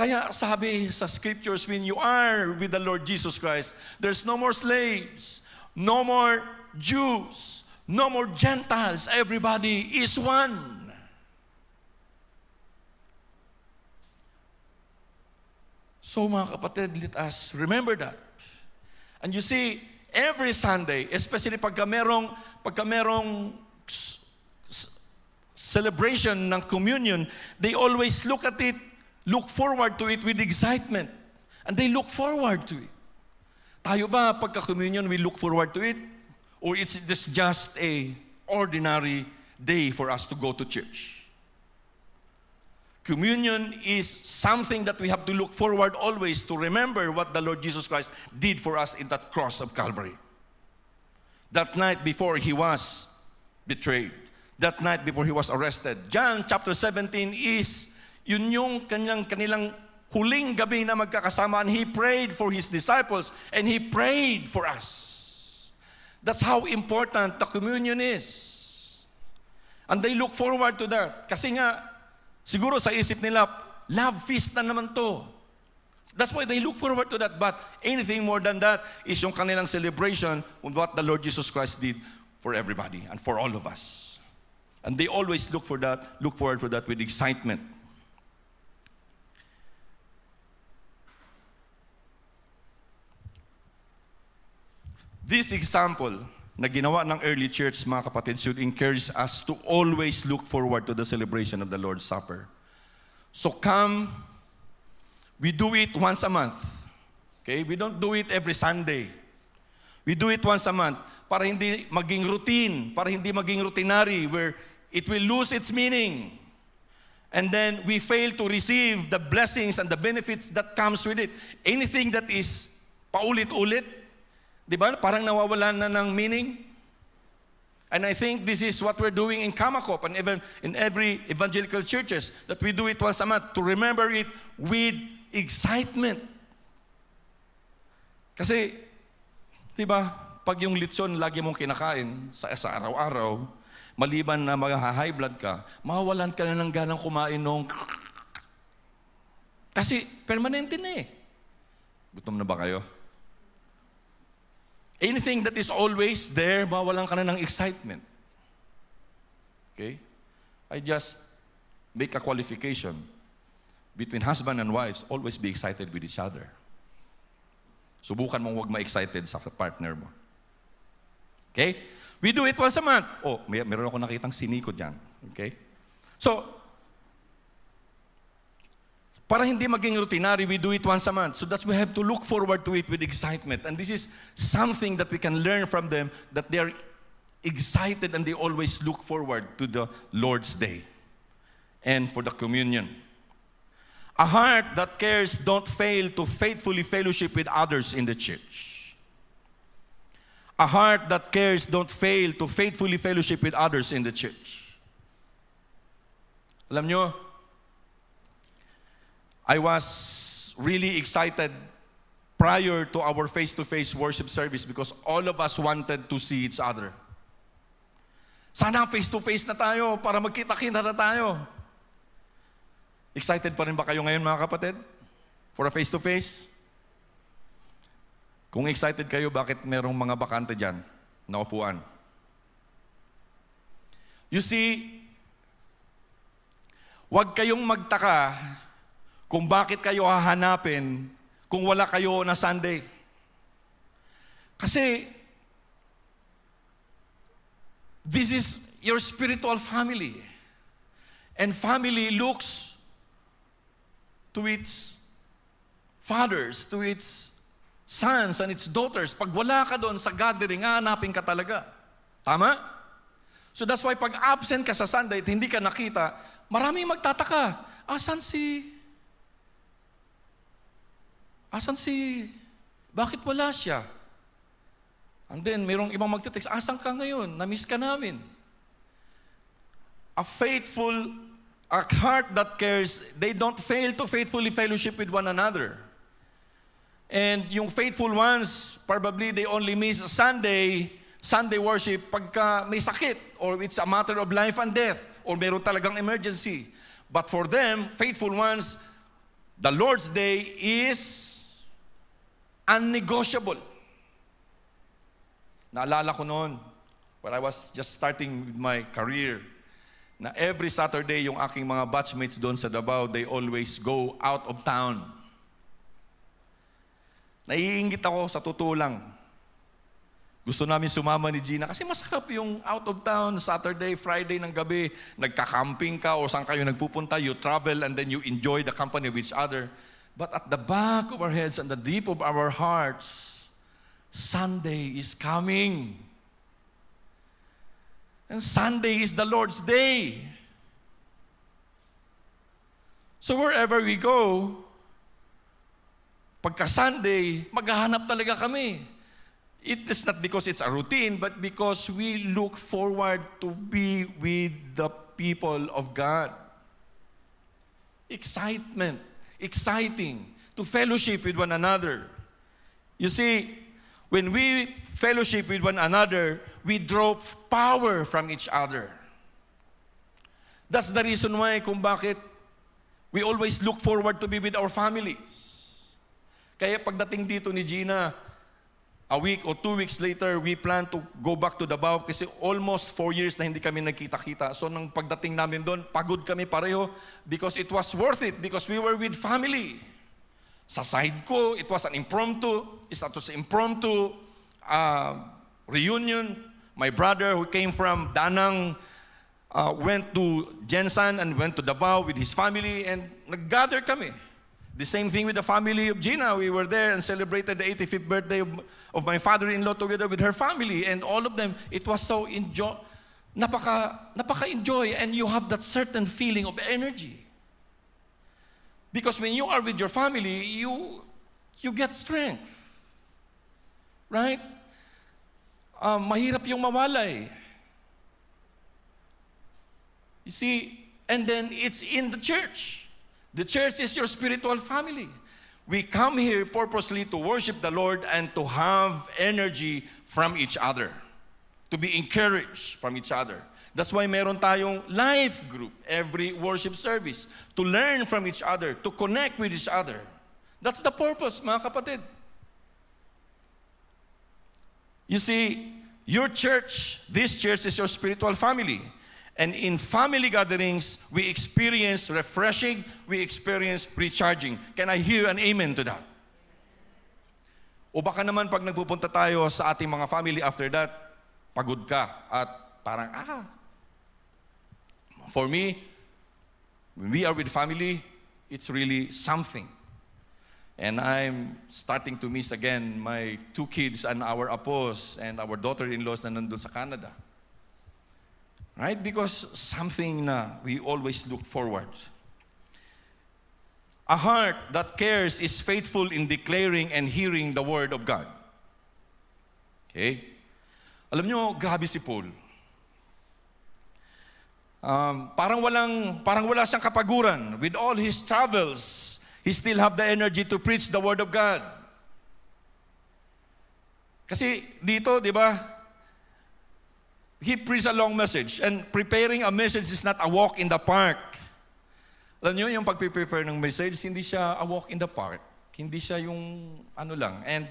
Kaya sabi sa scriptures, when you are with the Lord Jesus Christ, there's no more slaves, no more Jews, no more Gentiles. Everybody is one. So mga kapatid, let us remember that. And you see, every Sunday, especially pagka merong, pagka merong celebration ng communion, they always look at it, look forward to it with excitement. And they look forward to it. Tayo ba, pagka communion, we look forward to it? Or it's just a ordinary day for us to go to church? Communion is something that we have to look forward always to remember what the Lord Jesus Christ did for us in that cross of Calvary. That night before he was betrayed, that night before he was arrested. John chapter 17 is yun yung kanyang kanilang huling gabi na magkakasama and he prayed for his disciples and he prayed for us. That's how important the communion is. And they look forward to that. Kasi nga, Siguro sa isip nila, Love feast na naman to. That's why they look forward to that. But anything more than that is yung kanilang celebration of what the Lord Jesus Christ did for everybody and for all of us. And they always look for that, look forward for that with excitement. This example na ginawa ng early church, mga kapatid, should encourage us to always look forward to the celebration of the Lord's Supper. So come, we do it once a month. Okay? We don't do it every Sunday. We do it once a month para hindi maging routine, para hindi maging routinary where it will lose its meaning. And then we fail to receive the blessings and the benefits that comes with it. Anything that is paulit-ulit, di ba? Parang nawawalan na ng meaning. And I think this is what we're doing in Kamakop and even in every evangelical churches that we do it once a month to remember it with excitement. Kasi, di ba, pag yung litson lagi mong kinakain sa, sa araw-araw, maliban na mag-high blood ka, mawawalan ka na ng ganang kumain nung... Kasi permanente na eh. Gutom na ba kayo? Anything that is always there, mawalan ka na ng excitement. Okay? I just make a qualification. Between husband and wives, always be excited with each other. Subukan mong huwag ma-excited sa partner mo. Okay? We do it once a month. Oh, may, meron ako nakitang siniko dyan. Okay? So, para hindi maging routinary, we do it once a month. So that's we have to look forward to it with excitement. And this is something that we can learn from them that they are excited and they always look forward to the Lord's Day and for the communion. A heart that cares don't fail to faithfully fellowship with others in the church. A heart that cares don't fail to faithfully fellowship with others in the church. Alam nyo, I was really excited prior to our face-to-face worship service because all of us wanted to see each other. Sana face-to-face na tayo para magkita-kita na tayo. Excited pa rin ba kayo ngayon mga kapatid? For a face-to-face? Kung excited kayo, bakit merong mga bakante dyan na upuan? You see, huwag kayong magtaka kung bakit kayo hahanapin kung wala kayo na Sunday. Kasi, this is your spiritual family. And family looks to its fathers, to its sons and its daughters. Pag wala ka doon sa gathering, hahanapin ka talaga. Tama? So that's why pag absent ka sa Sunday at hindi ka nakita, maraming magtataka. Asan si... Asan si... Bakit wala siya? And then, mayroong ibang magtitext, asan ka ngayon? Namiss ka namin. A faithful, a heart that cares, they don't fail to faithfully fellowship with one another. And yung faithful ones, probably they only miss Sunday, Sunday worship pagka may sakit or it's a matter of life and death or meron talagang emergency. But for them, faithful ones, the Lord's Day is unnegotiable. Naalala ko noon, when I was just starting with my career, na every Saturday yung aking mga batchmates doon sa Davao, they always go out of town. Naiingit ako sa totoo lang. Gusto namin sumama ni Gina kasi masarap yung out of town, Saturday, Friday ng gabi, nagka-camping ka o saan kayo nagpupunta, you travel and then you enjoy the company of each other. But at the back of our heads and the deep of our hearts, Sunday is coming. And Sunday is the Lord's day. So wherever we go, pagka Sunday, maghahanap talaga kami. It is not because it's a routine, but because we look forward to be with the people of God. Excitement, exciting, to fellowship with one another. You see, when we fellowship with one another, we draw power from each other. That's the reason why kung bakit We always look forward to be with our families. Kaya pagdating dito ni Gina, a week or two weeks later, we plan to go back to Davao kasi almost four years na hindi kami nagkita-kita. So nang pagdating namin doon, pagod kami pareho because it was worth it because we were with family. Sa side ko, it was an impromptu, it was an impromptu uh, reunion. My brother who came from Danang uh, went to Jensan and went to Davao with his family and nag-gather kami. The same thing with the family of Gina. We were there and celebrated the 85th birthday of, my father-in-law together with her family. And all of them, it was so enjoy, napaka, napaka-enjoy and you have that certain feeling of energy. Because when you are with your family, you, you get strength. Right? Um, mahirap yung mawalay. You see, and then it's in the church. The church is your spiritual family. We come here purposely to worship the Lord and to have energy from each other, to be encouraged from each other. That's why meron tayong life group every worship service, to learn from each other, to connect with each other. That's the purpose, mga kapatid. You see, your church, this church is your spiritual family. And in family gatherings, we experience refreshing, we experience recharging. Can I hear an amen to that? O baka naman pag nagpupunta tayo sa ating mga family after that, pagod ka at parang, ah. For me, when we are with family, it's really something. And I'm starting to miss again my two kids and our apos and our daughter-in-laws na nandun sa Canada. Right? Because something na we always look forward. A heart that cares is faithful in declaring and hearing the word of God. Okay? Alam nyo, grabe si Paul. Um, parang walang parang wala siyang kapaguran. With all his travels, he still have the energy to preach the word of God. Kasi dito, 'di ba? He preached a long message. And preparing a message is not a walk in the park. Alam niyo, yung pag-prepare ng message, hindi siya a walk in the park. Hindi siya yung ano lang. And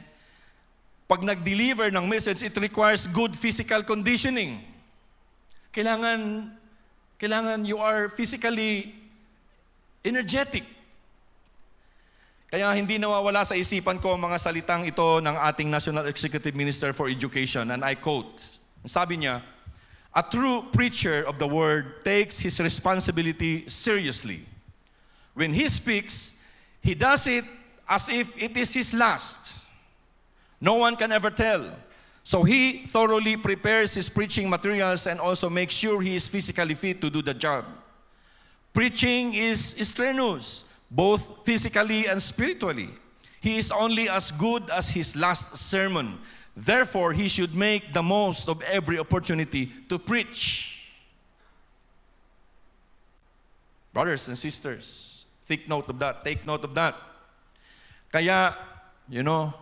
pag nag-deliver ng message, it requires good physical conditioning. Kailangan, kailangan you are physically energetic. Kaya hindi nawawala sa isipan ko ang mga salitang ito ng ating National Executive Minister for Education. And I quote, sabi niya, A true preacher of the word takes his responsibility seriously. When he speaks, he does it as if it is his last. No one can ever tell. So he thoroughly prepares his preaching materials and also makes sure he is physically fit to do the job. Preaching is strenuous, both physically and spiritually. He is only as good as his last sermon. Therefore, he should make the most of every opportunity to preach. Brothers and sisters, take note of that. Take note of that. Kaya, you know,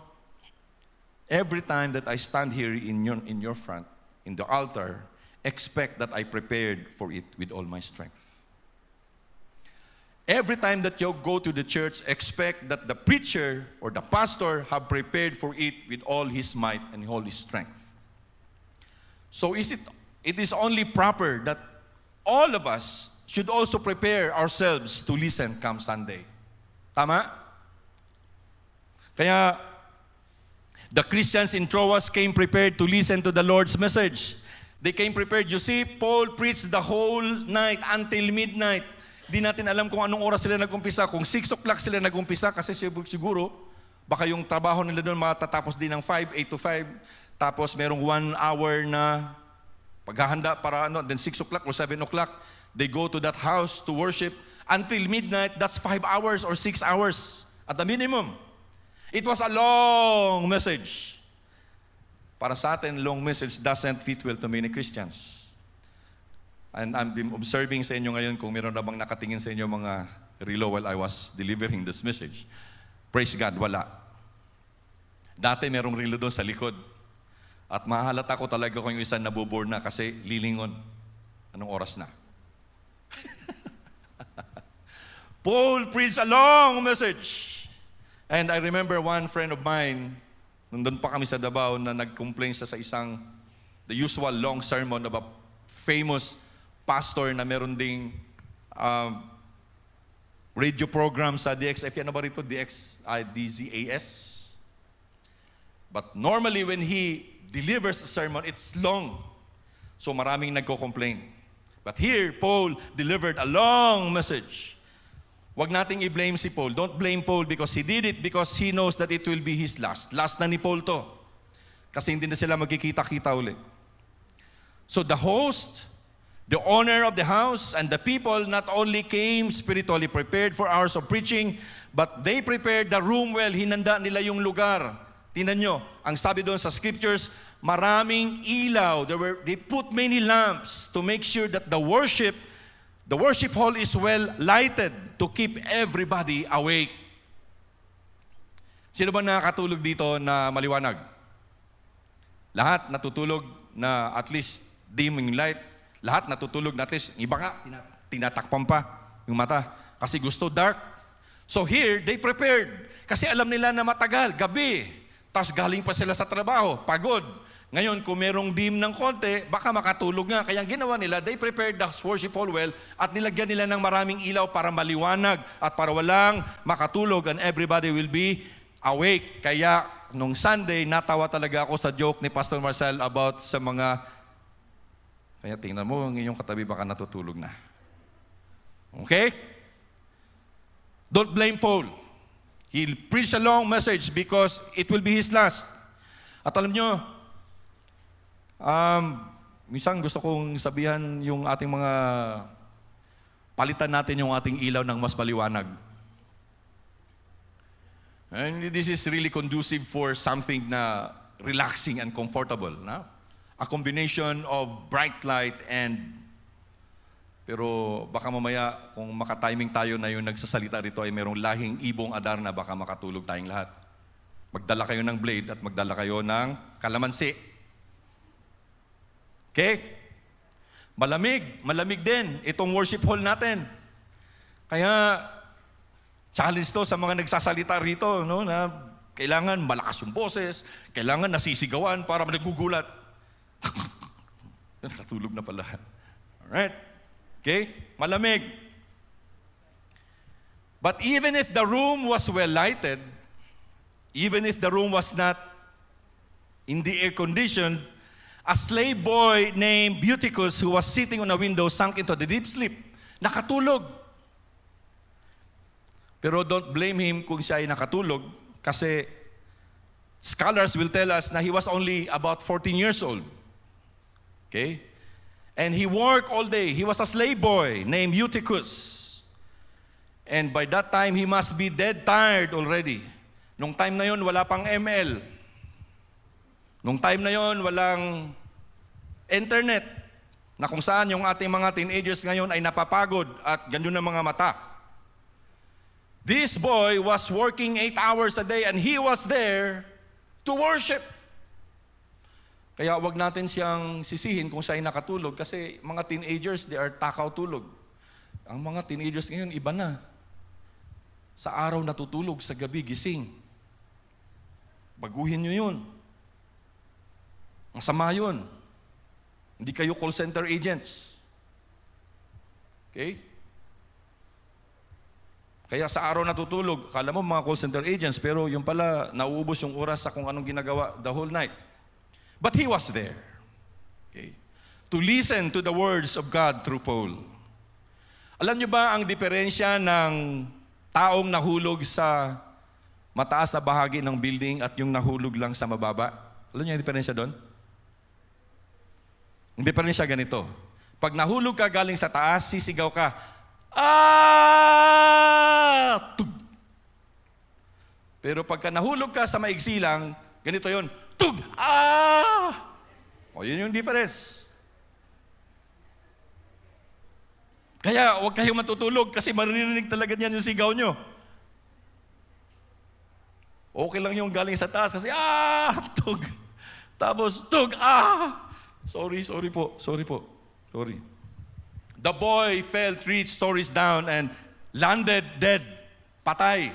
every time that I stand here in your, in your front, in the altar, expect that I prepared for it with all my strength. Every time that you go to the church, expect that the preacher or the pastor have prepared for it with all his might and all his strength. So is it it is only proper that all of us should also prepare ourselves to listen come Sunday. Tama? Kaya the Christians in Troas came prepared to listen to the Lord's message. They came prepared. You see, Paul preached the whole night until midnight. Di natin alam kung anong oras sila nag-umpisa. Kung 6 o'clock sila nag-umpisa, kasi siguro, baka yung trabaho nila doon matatapos din ng 5, 8 to 5. Tapos merong 1 hour na paghahanda para ano, then 6 o'clock or 7 o'clock, they go to that house to worship until midnight. That's 5 hours or 6 hours at the minimum. It was a long message. Para sa atin, long message doesn't fit well to many Christians. And I'm observing sa inyo ngayon kung meron na bang nakatingin sa inyo mga relo while I was delivering this message. Praise God, wala. Dati merong relo doon sa likod. At mahalata ko talaga kung yung isa nabubor na kasi lilingon. Anong oras na? Paul preached a long message. And I remember one friend of mine, nandun pa kami sa Davao, na nag-complain siya sa isang, the usual long sermon of a famous pastor na meron ding um, radio program sa DXF. Ano ba rito? DX, uh, DZAS? But normally when he delivers a sermon, it's long. So maraming nagko-complain. But here, Paul delivered a long message. Wag nating i-blame si Paul. Don't blame Paul because he did it because he knows that it will be his last. Last na ni Paul to. Kasi hindi na sila magkikita-kita ulit. So the host, the owner of the house, and the people not only came spiritually prepared for hours of preaching, but they prepared the room well. Hinanda nila yung lugar. Tingnan nyo, ang sabi doon sa scriptures, maraming ilaw. There were, they put many lamps to make sure that the worship The worship hall is well lighted to keep everybody awake. Sino ba nakakatulog dito na maliwanag? Lahat natutulog na at least dimming light. Lahat natutulog na at least, iba nga, tinatakpan pa yung mata. Kasi gusto dark. So here, they prepared. Kasi alam nila na matagal, gabi. Tapos galing pa sila sa trabaho, pagod. Ngayon, kung merong dim ng konti, baka makatulog nga. Kaya ang ginawa nila, they prepared the worship hall well at nilagyan nila ng maraming ilaw para maliwanag at para walang makatulog and everybody will be awake. Kaya nung Sunday, natawa talaga ako sa joke ni Pastor Marcel about sa mga kaya tingnan mo, ang inyong katabi baka natutulog na. Okay? Don't blame Paul. He preached a long message because it will be his last. At alam nyo, Um, minsan gusto kong sabihan yung ating mga palitan natin yung ating ilaw ng mas maliwanag. And this is really conducive for something na relaxing and comfortable. Na? A combination of bright light and pero baka mamaya kung makatiming tayo na yung nagsasalita rito ay merong lahing ibong adar na baka makatulog tayong lahat. Magdala kayo ng blade at magdala kayo ng kalamansi Okay? Malamig, malamig din itong worship hall natin. Kaya, challenge to sa mga nagsasalita rito, no, na kailangan malakas yung boses, kailangan nasisigawan para nagugulat. Natulog na pala. Alright? Okay? Malamig. But even if the room was well lighted, even if the room was not in the air conditioned, a slave boy named Buticus who was sitting on a window sunk into the deep sleep. Nakatulog. Pero don't blame him kung siya ay nakatulog kasi scholars will tell us na he was only about 14 years old. Okay? And he worked all day. He was a slave boy named Eutychus. And by that time, he must be dead tired already. Nung time na yon, wala pang ML. Nung time na yon, walang internet na kung saan yung ating mga teenagers ngayon ay napapagod at ganyan ang mga mata. This boy was working eight hours a day and he was there to worship. Kaya wag natin siyang sisihin kung siya ay nakatulog kasi mga teenagers, they are takaw tulog. Ang mga teenagers ngayon, iba na. Sa araw natutulog, sa gabi gising. Baguhin nyo yun. Masama yun. Hindi kayo call center agents. Okay? Kaya sa araw natutulog, kala mo mga call center agents, pero yung pala, nauubos yung oras sa kung anong ginagawa the whole night. But he was there. Okay? To listen to the words of God through Paul. Alam niyo ba ang diferensya ng taong nahulog sa mataas na bahagi ng building at yung nahulog lang sa mababa? Alam niyo ang diferensya doon? Rin siya ganito. Pag nahulog ka galing sa taas, sisigaw ka, Ah! Tug! Pero pagka nahulog ka sa maigsi lang, ganito yon, Tug! Ah! O yun yung difference. Kaya huwag kayong matutulog kasi maririnig talaga niyan yung sigaw nyo. Okay lang yung galing sa taas kasi ah! Tug! Tapos, tug! Ah! Sorry, sorry po. Sorry po. Sorry. The boy fell three stories down and landed dead, patay.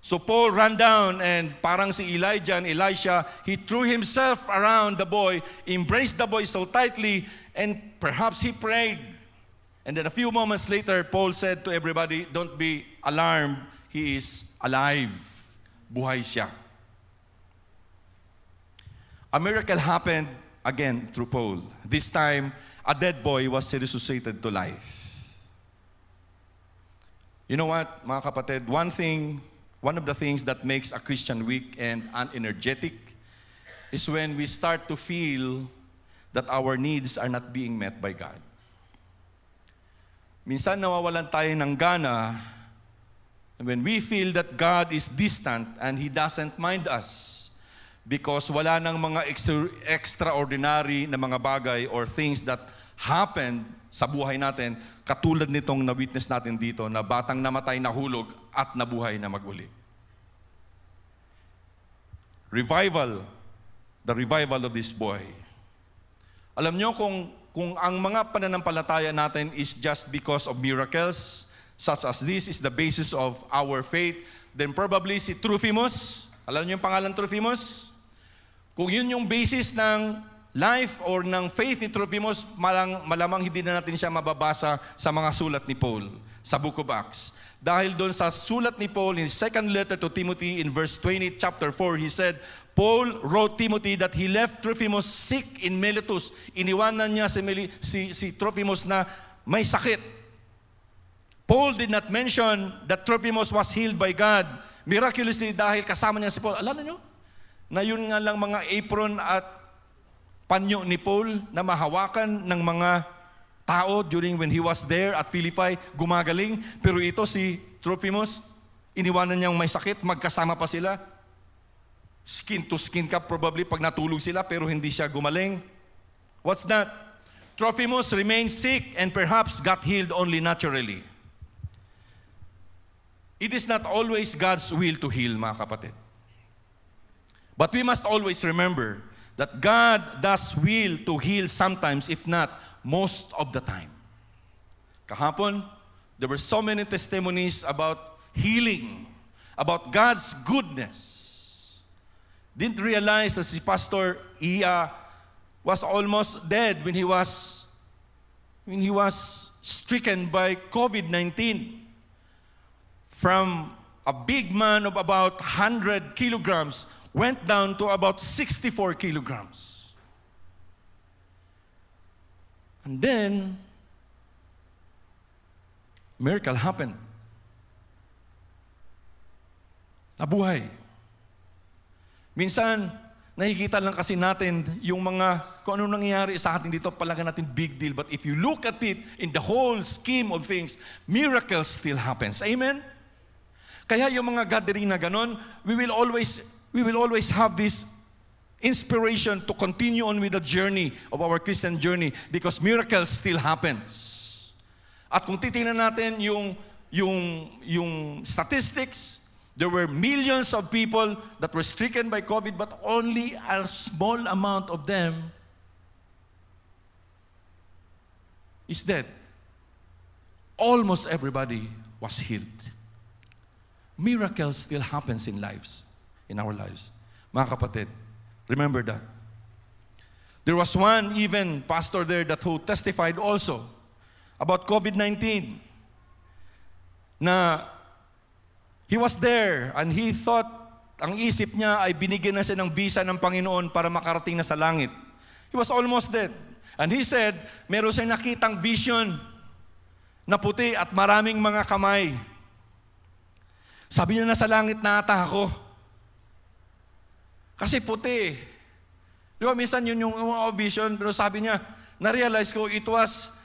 So Paul ran down and parang si Elijah and Elisha, he threw himself around the boy, embraced the boy so tightly, and perhaps he prayed. And then a few moments later, Paul said to everybody, Don't be alarmed, he is alive. Buhay siya. A miracle happened again through Paul. This time, a dead boy was resuscitated to life. You know what, mga kapatid? One thing, one of the things that makes a Christian weak and unenergetic is when we start to feel that our needs are not being met by God. Minsan nawawalan tayo ng gana when we feel that God is distant and He doesn't mind us because wala nang mga extra- extraordinary na mga bagay or things that happened sa buhay natin katulad nitong na-witness natin dito na batang namatay nahulog at nabuhay na maguli. Revival, the revival of this boy. Alam nyo kung, kung ang mga pananampalataya natin is just because of miracles, such as this is the basis of our faith, then probably si Trophimus, alam niyo yung pangalan Trophimus? Kung yun yung basis ng life or ng faith ni Trophimus, malang, malamang hindi na natin siya mababasa sa mga sulat ni Paul sa Book of Acts. Dahil doon sa sulat ni Paul in second letter to Timothy in verse 20 chapter 4, he said, Paul wrote Timothy that he left Trophimus sick in Miletus. Iniwanan niya si, Meli, si, si Trophimus na may sakit. Paul did not mention that Trophimus was healed by God miraculously dahil kasama niya si Paul. Alam niyo, na yun nga lang mga apron at panyo ni Paul na mahawakan ng mga tao during when he was there at Philippi, gumagaling. Pero ito si Trophimus, iniwanan niyang may sakit, magkasama pa sila. Skin to skin ka probably pag natulog sila pero hindi siya gumaling. What's that? Trophimus remained sick and perhaps got healed only naturally. It is not always God's will to heal, mga kapatid. But we must always remember that God does will to heal sometimes, if not most of the time. Kahapon, there were so many testimonies about healing, about God's goodness. Didn't realize that si Pastor Iya was almost dead when he was when he was stricken by COVID-19. From a big man of about 100 kilograms went down to about 64 kilograms. And then, miracle happened. Nabuhay. Minsan, nakikita lang kasi natin yung mga, kung ano nangyayari sa atin dito, palaga natin big deal. But if you look at it in the whole scheme of things, miracles still happens. Amen? Kaya yung mga gathering na ganon, we will always, we will always have this inspiration to continue on with the journey of our Christian journey because miracles still happens. At kung titingnan natin yung, yung, yung statistics, there were millions of people that were stricken by COVID, but only a small amount of them is dead. Almost everybody was healed. Miracles still happens in lives, in our lives. Mga kapatid, remember that. There was one even pastor there that who testified also about COVID-19 na he was there and he thought ang isip niya ay binigyan na siya ng visa ng Panginoon para makarating na sa langit. He was almost dead. And he said, meron siyang nakitang vision na puti at maraming mga kamay. Sabi niya, nasa langit na ata ako. Kasi puti. Di ba, minsan yun yung mga vision, pero sabi niya, na-realize ko, it was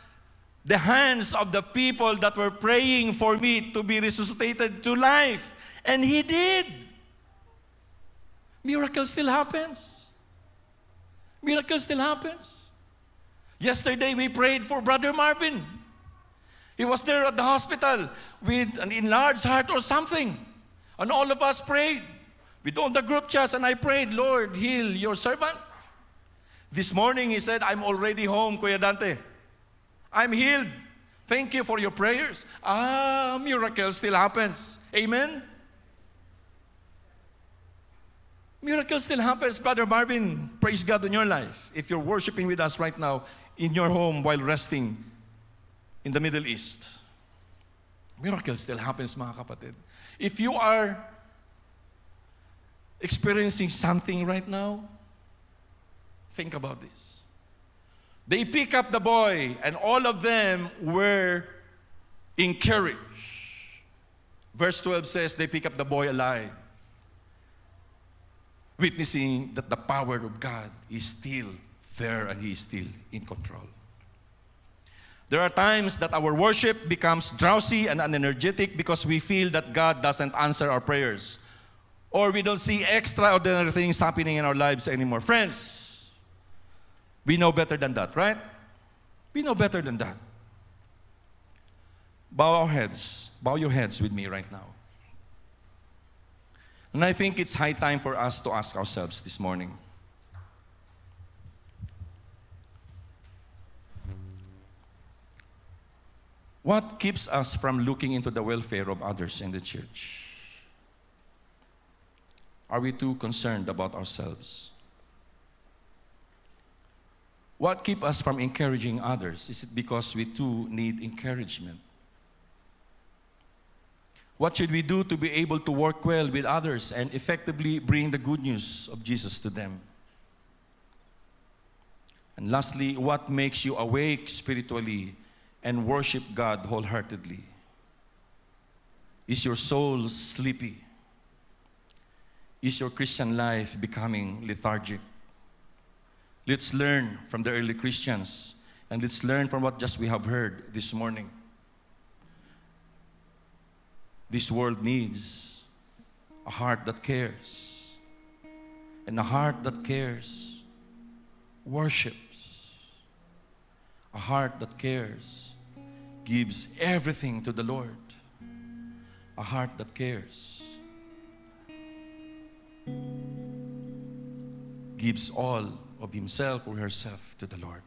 the hands of the people that were praying for me to be resuscitated to life. And he did. Miracle still happens. Miracle still happens. Yesterday we prayed for Brother Marvin. He was there at the hospital with an enlarged heart or something. And all of us prayed. With all the group chats, and I prayed, Lord, heal your servant. This morning he said, I'm already home, Kuya Dante. I'm healed. Thank you for your prayers. Ah, miracle still happens. Amen? Miracle still happens, Brother Marvin. Praise God in your life. If you're worshiping with us right now in your home while resting in the Middle East. Miracle still happens, mga kapatid. If you are experiencing something right now, think about this. They pick up the boy, and all of them were encouraged. Verse 12 says they pick up the boy alive, witnessing that the power of God is still there and he is still in control. There are times that our worship becomes drowsy and unenergetic because we feel that God doesn't answer our prayers or we don't see extraordinary things happening in our lives anymore. Friends, we know better than that, right? We know better than that. Bow our heads, bow your heads with me right now. And I think it's high time for us to ask ourselves this morning What keeps us from looking into the welfare of others in the church? Are we too concerned about ourselves? What keeps us from encouraging others? Is it because we too need encouragement? What should we do to be able to work well with others and effectively bring the good news of Jesus to them? And lastly, what makes you awake spiritually and worship God wholeheartedly? Is your soul sleepy? Is your Christian life becoming lethargic? Let's learn from the early Christians and let's learn from what just we have heard this morning. This world needs a heart that cares. And a heart that cares worships. A heart that cares gives everything to the Lord. A heart that cares gives all of himself or herself to the Lord.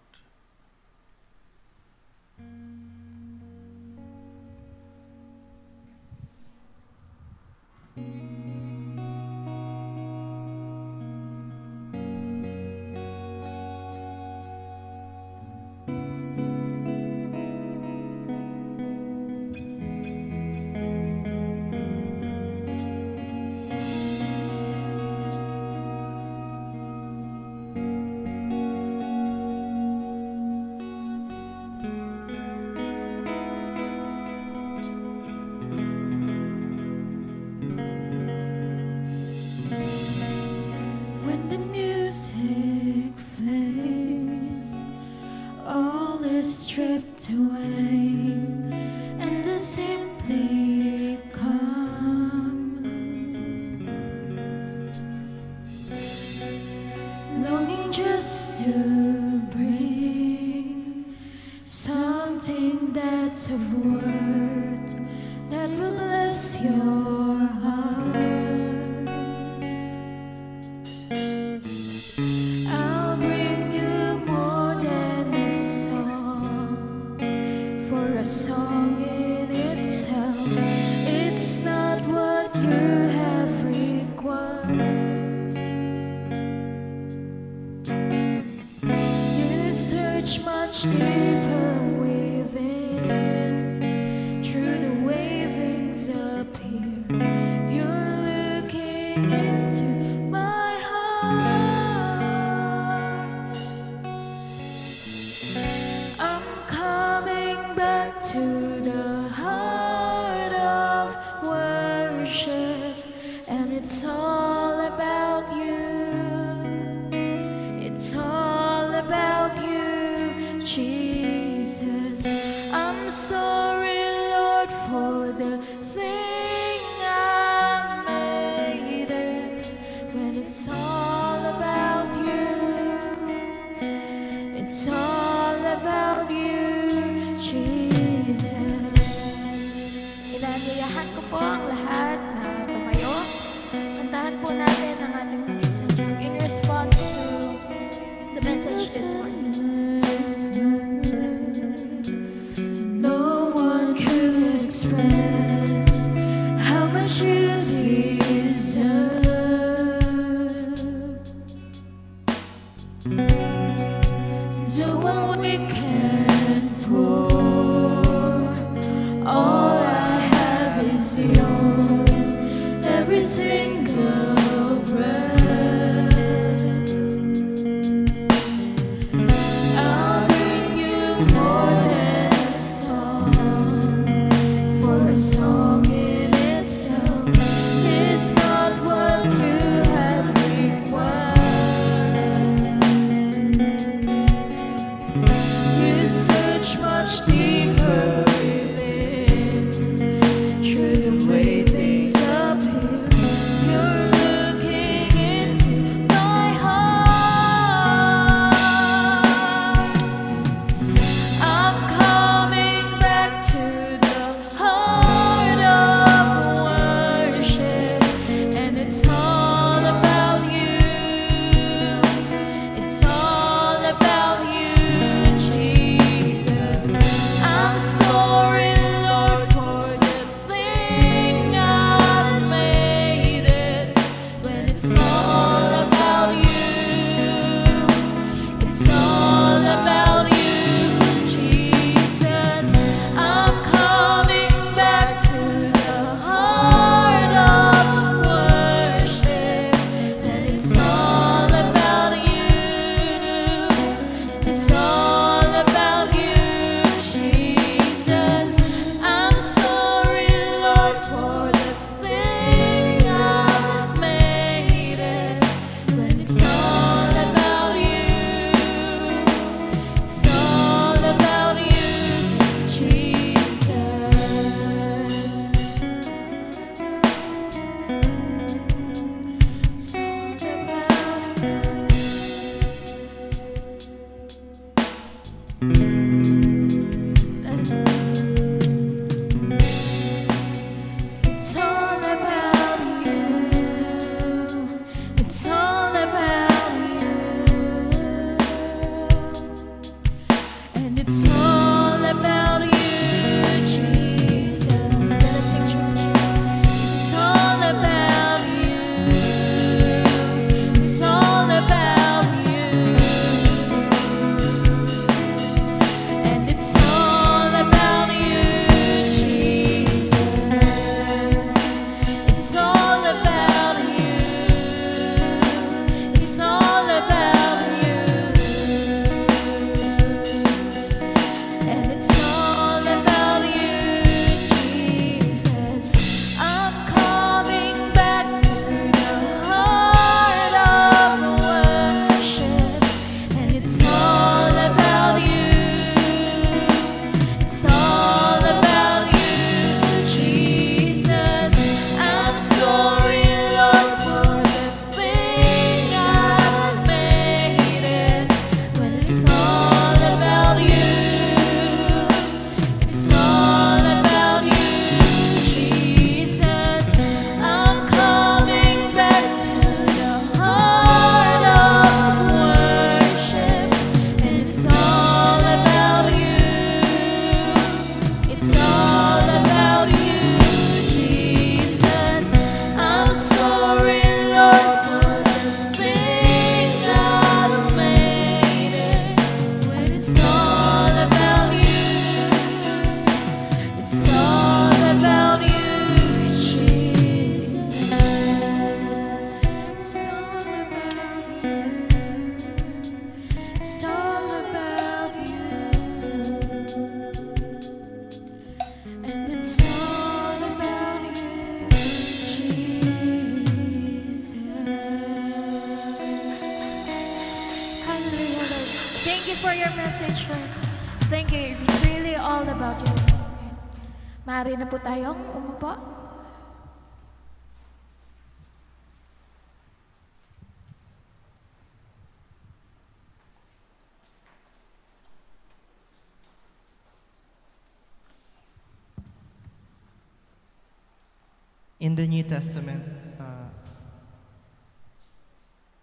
The New Testament, uh,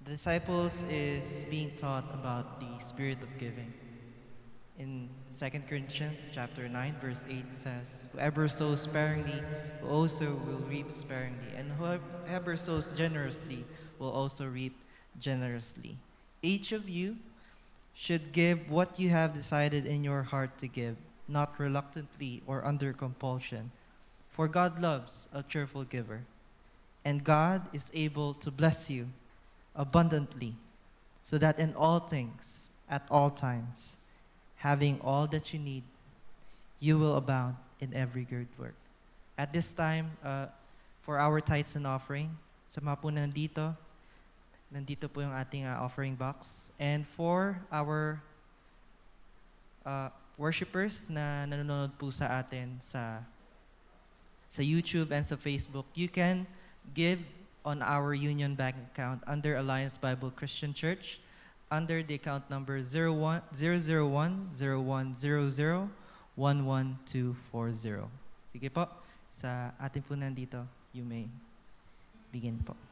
the disciples is being taught about the spirit of giving. in 2 Corinthians chapter 9 verse 8 says, Whoever sows sparingly will also will reap sparingly, and whoever sows generously will also reap generously. Each of you should give what you have decided in your heart to give, not reluctantly or under compulsion. For God loves a cheerful giver, and God is able to bless you abundantly, so that in all things, at all times, having all that you need, you will abound in every good work. At this time, uh, for our tithes and offering, sa mga po nandito, nandito po yung ating uh, offering box. And for our uh, worshipers na nanonood po sa atin sa sa YouTube and sa Facebook, you can give on our Union Bank account under Alliance Bible Christian Church under the account number 01 001 0100 11240. Sige po, sa atin po nandito, you may begin po.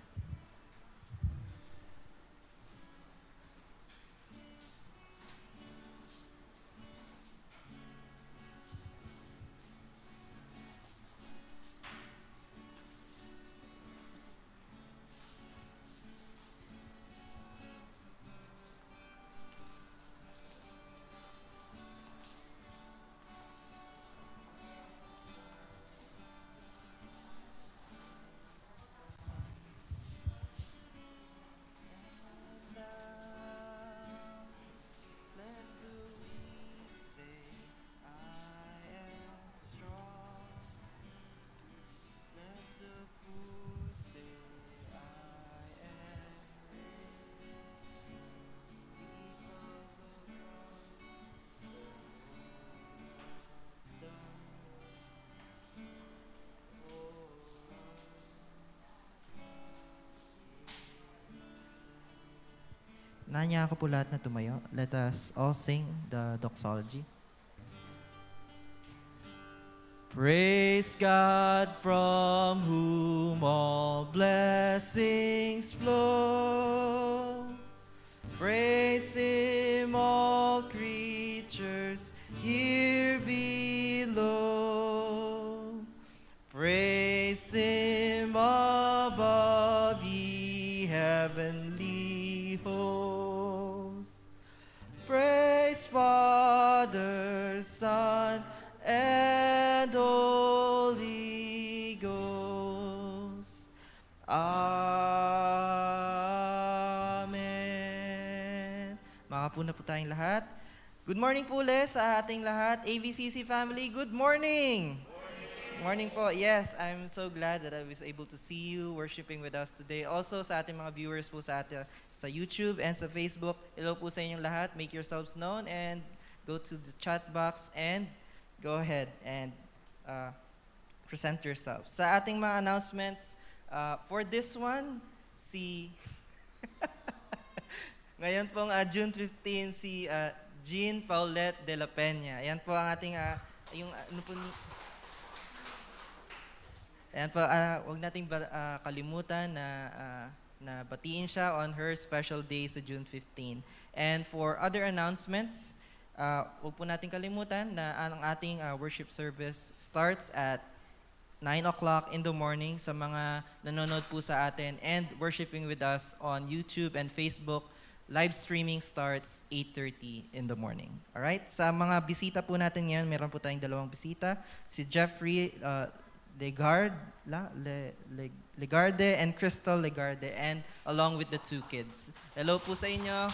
Us. Nanya ako po lahat na tumayo. Let us all sing the doxology. Praise God from whom all blessings flow. Praise Him, all creatures here Good morning po ulit sa ating lahat. AVCC family, good morning! Morning po. Yes, I'm so glad that I was able to see you worshiping with us today. Also sa ating mga viewers po sa atin, sa YouTube and sa Facebook. Hello po sa inyong lahat. Make yourselves known and go to the chat box and go ahead and uh, present yourselves. Sa ating mga announcements, uh, for this one, si Ngayon pong uh, June 15 si uh, Jean Paulette de la Peña. Ayan po ang ating uh, yung ano po ni Ayan po, ah, huwag nating ba, ah, kalimutan na, ah, na batiin siya on her special day sa June 15. And for other announcements, uh, huwag po nating kalimutan na ang ating ah, worship service starts at 9 o'clock in the morning sa mga nanonood po sa atin and worshiping with us on YouTube and Facebook. Live streaming starts 8.30 in the morning. Alright? Sa mga bisita po natin ngayon, meron po tayong dalawang bisita. Si Jeffrey uh, Legard, la, Le, Le, Legarde and Crystal Legarde and along with the two kids. Hello po sa inyo.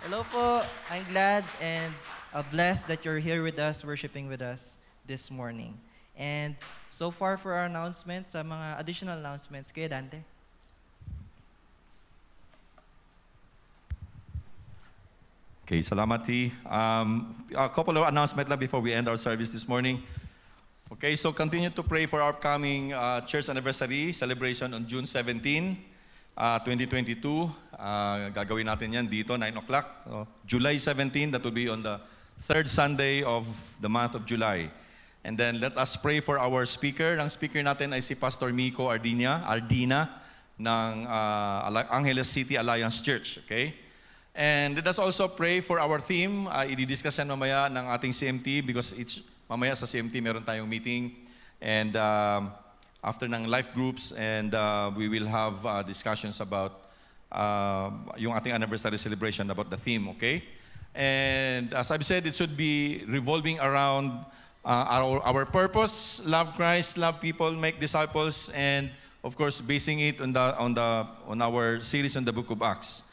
Hello po. I'm glad and uh, blessed that you're here with us, worshiping with us this morning. And so far for our announcements, sa mga additional announcements, Kuya Dante. Okay, salamat. Um, a couple of announcements before we end our service this morning. Okay, so continue to pray for our upcoming uh, church anniversary celebration on June 17, uh, 2022. Uh, gagawin natin yan dito, 9 o'clock. So, July 17, that will be on the third Sunday of the month of July. And then let us pray for our speaker. Ang speaker natin ay si Pastor Miko Ardina, Ardina ng uh, Angeles City Alliance Church. Okay? And let us also pray for our theme. Uh, i-discuss yan mamaya ng ating CMT because it's, mamaya sa CMT meron tayong meeting. And um, after ng life groups and uh, we will have uh, discussions about uh, yung ating anniversary celebration about the theme, okay? And as I've said, it should be revolving around uh, our, our purpose, love Christ, love people, make disciples, and of course, basing it on, the, on, the, on our series on the book of Acts.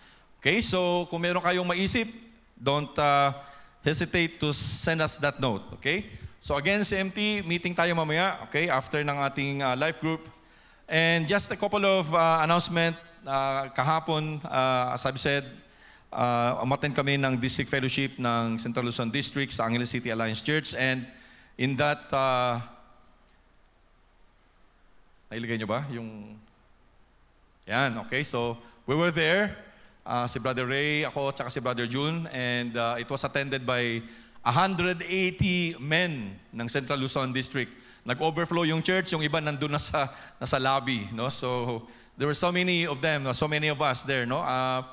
Okay, so kung meron kayong maisip, don't uh, hesitate to send us that note. Okay? So again, CMT, meeting tayo mamaya, okay, after ng ating uh, life group. And just a couple of uh, announcement uh, kahapon, uh, as I've said, uh, umattend kami ng district fellowship ng Central Luzon District sa Angeles City Alliance Church. And in that, uh, nailagay nyo ba? Yung, yan, okay. So we were there. Uh, si Brother Ray, ako, tsaka si Brother June. And uh, it was attended by 180 men ng Central Luzon District. Nag-overflow yung church, yung iba nandun na sa, nasa lobby. No? So, there were so many of them, so many of us there. No? Uh,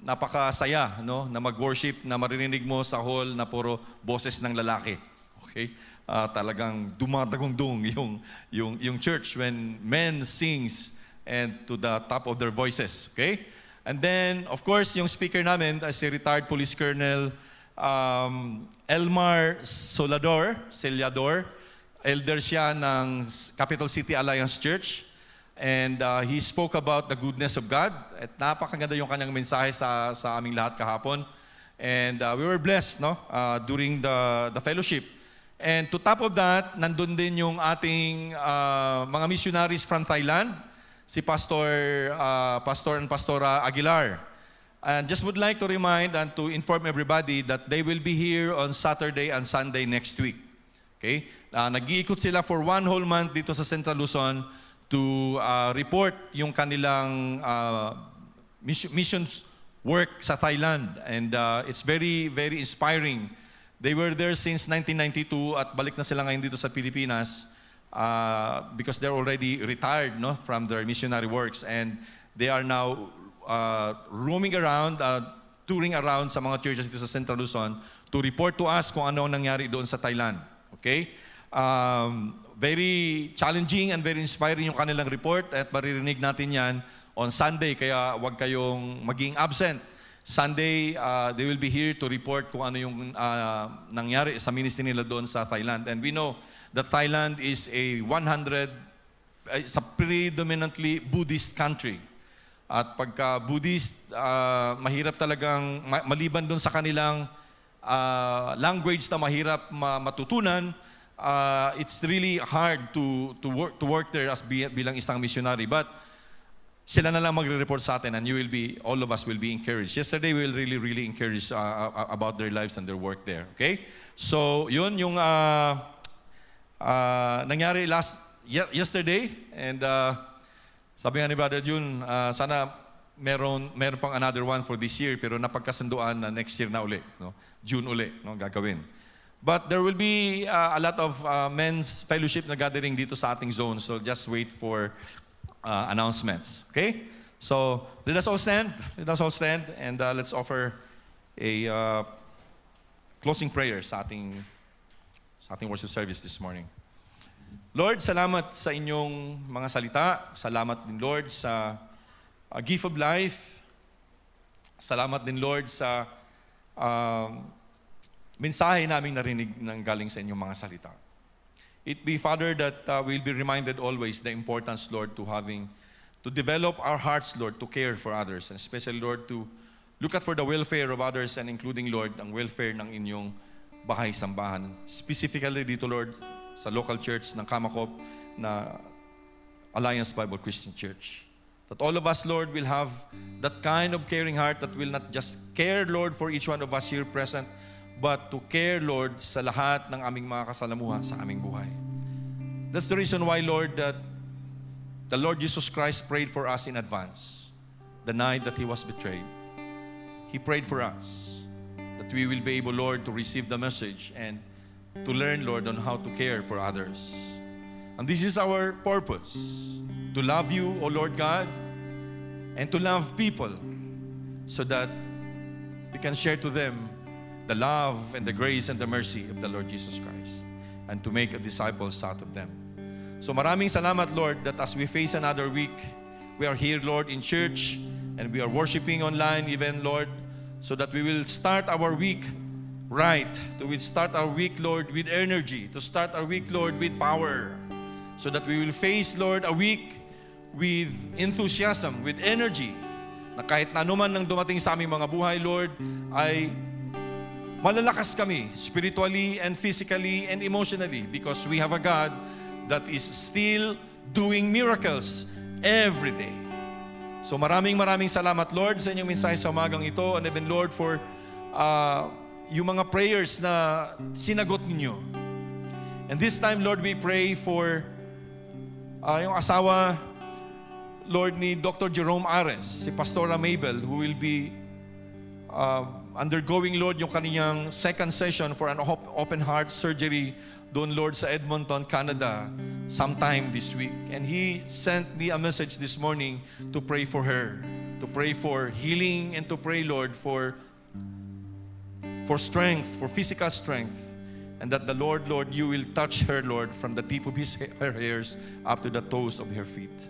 napakasaya no? na mag-worship, na maririnig mo sa hall na puro boses ng lalaki. Okay? Uh, talagang dumadagong-dung yung, yung, yung church when men sings and to the top of their voices. Okay? And then, of course, yung speaker namin, uh, si retired police colonel um, Elmar Solador, Celador, elder siya ng Capital City Alliance Church. And uh, he spoke about the goodness of God. At napakaganda yung kanyang mensahe sa, sa aming lahat kahapon. And uh, we were blessed no? uh, during the, the fellowship. And to top of that, nandun din yung ating uh, mga missionaries from Thailand si Pastor, uh, Pastor and Pastora Aguilar. And just would like to remind and to inform everybody that they will be here on Saturday and Sunday next week. Okay? Uh, nag-iikot sila for one whole month dito sa Central Luzon to uh, report yung kanilang uh, missions work sa Thailand. And uh, it's very, very inspiring. They were there since 1992 at balik na sila ngayon dito sa Pilipinas uh, because they're already retired no, from their missionary works and they are now uh, roaming around, uh, touring around sa mga churches dito sa Central Luzon to report to us kung ano ang nangyari doon sa Thailand. Okay? Um, very challenging and very inspiring yung kanilang report at maririnig natin yan on Sunday kaya wag kayong maging absent. Sunday, uh, they will be here to report kung ano yung uh, nangyari sa ministry nila doon sa Thailand. And we know that Thailand is a 100, it's a predominantly Buddhist country. At pagka Buddhist, uh, mahirap talagang, maliban doon sa kanilang uh, language na mahirap matutunan, uh, it's really hard to, to, work, to work there as bilang isang missionary. But sila na lang magre-report sa atin and you will be, all of us will be encouraged. Yesterday, we will really, really encourage uh, about their lives and their work there. Okay? So, yun yung uh, uh, nangyari last, yesterday. And uh, sabi nga ni Brother June, uh, sana meron, meron pang another one for this year, pero napagkasunduan na next year na uli. No? June uli, no? gagawin. But there will be uh, a lot of uh, men's fellowship na gathering dito sa ating zone. So just wait for uh, announcements. Okay? So let us all stand. Let us all stand and uh, let's offer a uh, closing prayer sa ating sa ating worship service this morning. Lord, salamat sa inyong mga salita. Salamat din, Lord, sa uh, gift of life. Salamat din, Lord, sa uh, mensahe naming narinig ng galing sa inyong mga salita. It be, Father, that uh, we'll be reminded always the importance, Lord, to having, to develop our hearts, Lord, to care for others, and especially, Lord, to look out for the welfare of others and including, Lord, ang welfare ng inyong bahay sambahan. Specifically dito, Lord, sa local church ng Kamakop na Alliance Bible Christian Church. That all of us, Lord, will have that kind of caring heart that will not just care, Lord, for each one of us here present, but to care, Lord, sa lahat ng aming mga kasalamuha sa aming buhay. That's the reason why, Lord, that the Lord Jesus Christ prayed for us in advance. The night that He was betrayed, He prayed for us that we will be able, Lord, to receive the message and to learn, Lord, on how to care for others. And this is our purpose to love you, O Lord God, and to love people so that we can share to them the love and the grace and the mercy of the Lord Jesus Christ and to make disciples out of them. So maraming salamat, Lord, that as we face another week, we are here, Lord, in church and we are worshiping online even, Lord, so that we will start our week right. To will start our week, Lord, with energy. To start our week, Lord, with power. So that we will face, Lord, a week with enthusiasm, with energy. Na kahit na anuman nang dumating sa aming mga buhay, Lord, ay malalakas kami spiritually and physically and emotionally because we have a God that is still doing miracles every day. So maraming maraming salamat Lord sa inyong mensahe sa umagang ito and even Lord for uh, yung mga prayers na sinagot ninyo. And this time Lord we pray for uh, yung asawa Lord ni Dr. Jerome Ares, si Pastora Mabel who will be uh, undergoing, Lord, yung kaniyang second session for an op- open heart surgery doon, Lord, sa Edmonton, Canada, sometime this week. And he sent me a message this morning to pray for her, to pray for healing, and to pray, Lord, for for strength, for physical strength. And that the Lord, Lord, you will touch her, Lord, from the tip of his, her hairs up to the toes of her feet.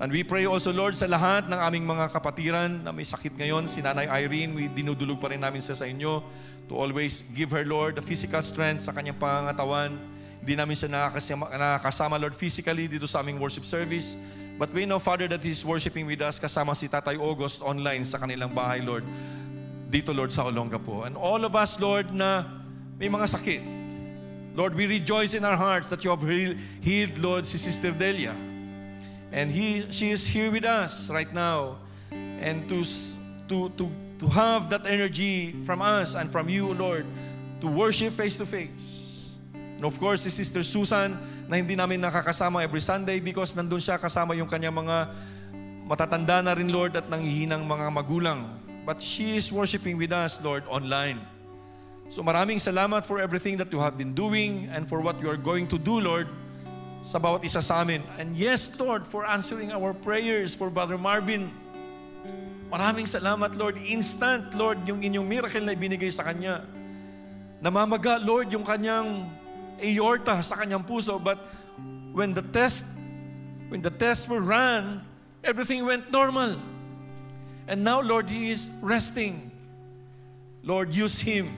And we pray also, Lord, sa lahat ng aming mga kapatiran na may sakit ngayon, si Nanay Irene, we dinudulog pa rin namin siya sa inyo to always give her, Lord, the physical strength sa kanyang pangangatawan. Hindi namin siya nakakasama, nakakasama, Lord, physically dito sa aming worship service. But we know, Father, that He's worshiping with us kasama si Tatay August online sa kanilang bahay, Lord. Dito, Lord, sa Olongapo. And all of us, Lord, na may mga sakit. Lord, we rejoice in our hearts that you have healed, Lord, si Sister Delia. And he, she is here with us right now. And to, to, to, to have that energy from us and from you, Lord, to worship face to face. And of course, si Sister Susan, na hindi namin nakakasama every Sunday because nandun siya kasama yung kanyang mga matatanda na rin, Lord, at nanghihinang mga magulang. But she is worshiping with us, Lord, online. So maraming salamat for everything that you have been doing and for what you are going to do, Lord, sa bawat isa sa amin. And yes, Lord, for answering our prayers for Brother Marvin. Maraming salamat, Lord. Instant, Lord, yung inyong miracle na ibinigay sa kanya. Namamaga, Lord, yung kanyang aorta sa kanyang puso. But when the test, when the tests were run, everything went normal. And now, Lord, he is resting. Lord, use him.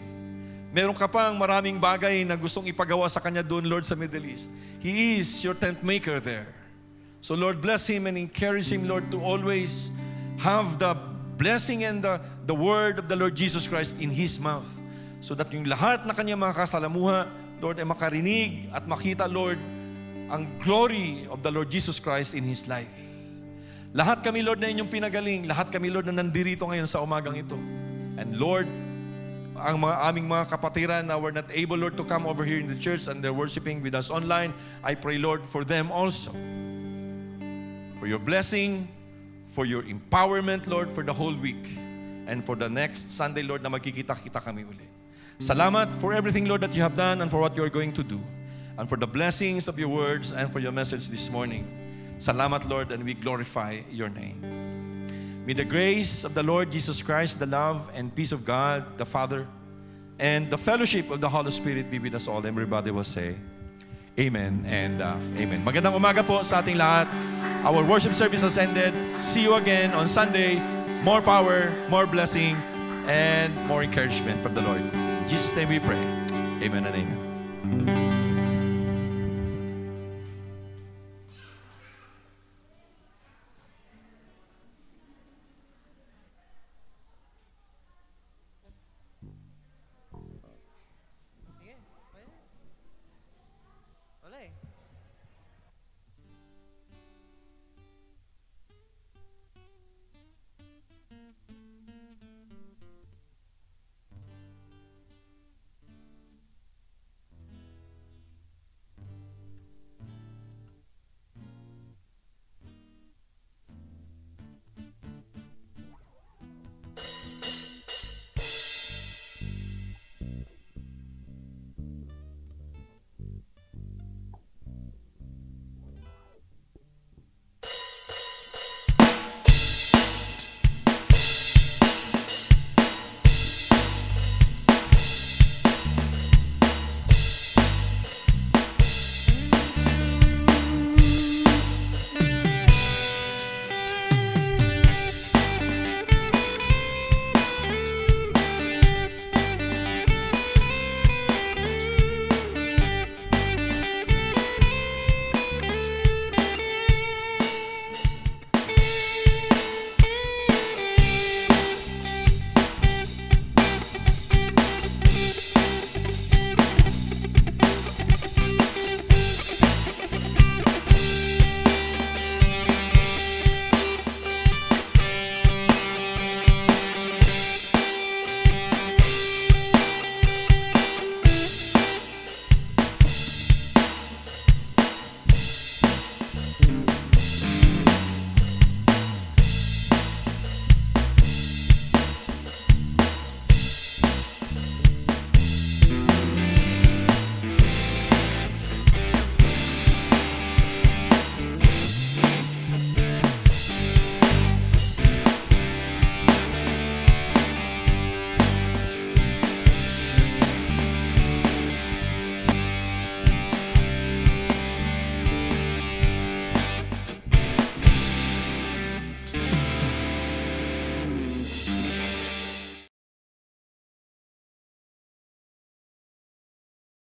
Meron ka pang maraming bagay na gustong ipagawa sa kanya doon, Lord, sa Middle East. He is your tent maker there. So, Lord, bless him and encourage him, Lord, to always have the blessing and the, the word of the Lord Jesus Christ in his mouth. So that yung lahat na kanyang mga kasalamuha, Lord, ay makarinig at makita, Lord, ang glory of the Lord Jesus Christ in his life. Lahat kami, Lord, na inyong pinagaling. Lahat kami, Lord, na nandirito ngayon sa umagang ito. And Lord, ang mga aming mga kapatiran na were not able, Lord, to come over here in the church and they're worshiping with us online, I pray, Lord, for them also. For your blessing, for your empowerment, Lord, for the whole week. And for the next Sunday, Lord, na magkikita-kita kami uli. Salamat for everything, Lord, that you have done and for what you are going to do. And for the blessings of your words and for your message this morning. Salamat, Lord, and we glorify your name. May the grace of the Lord Jesus Christ, the love and peace of God, the Father, and the fellowship of the Holy Spirit be with us all. Everybody will say, Amen and uh, Amen. Magandang umaga po sa ating lahat. Our worship service has ended. See you again on Sunday. More power, more blessing, and more encouragement from the Lord. In Jesus' name we pray. Amen and amen.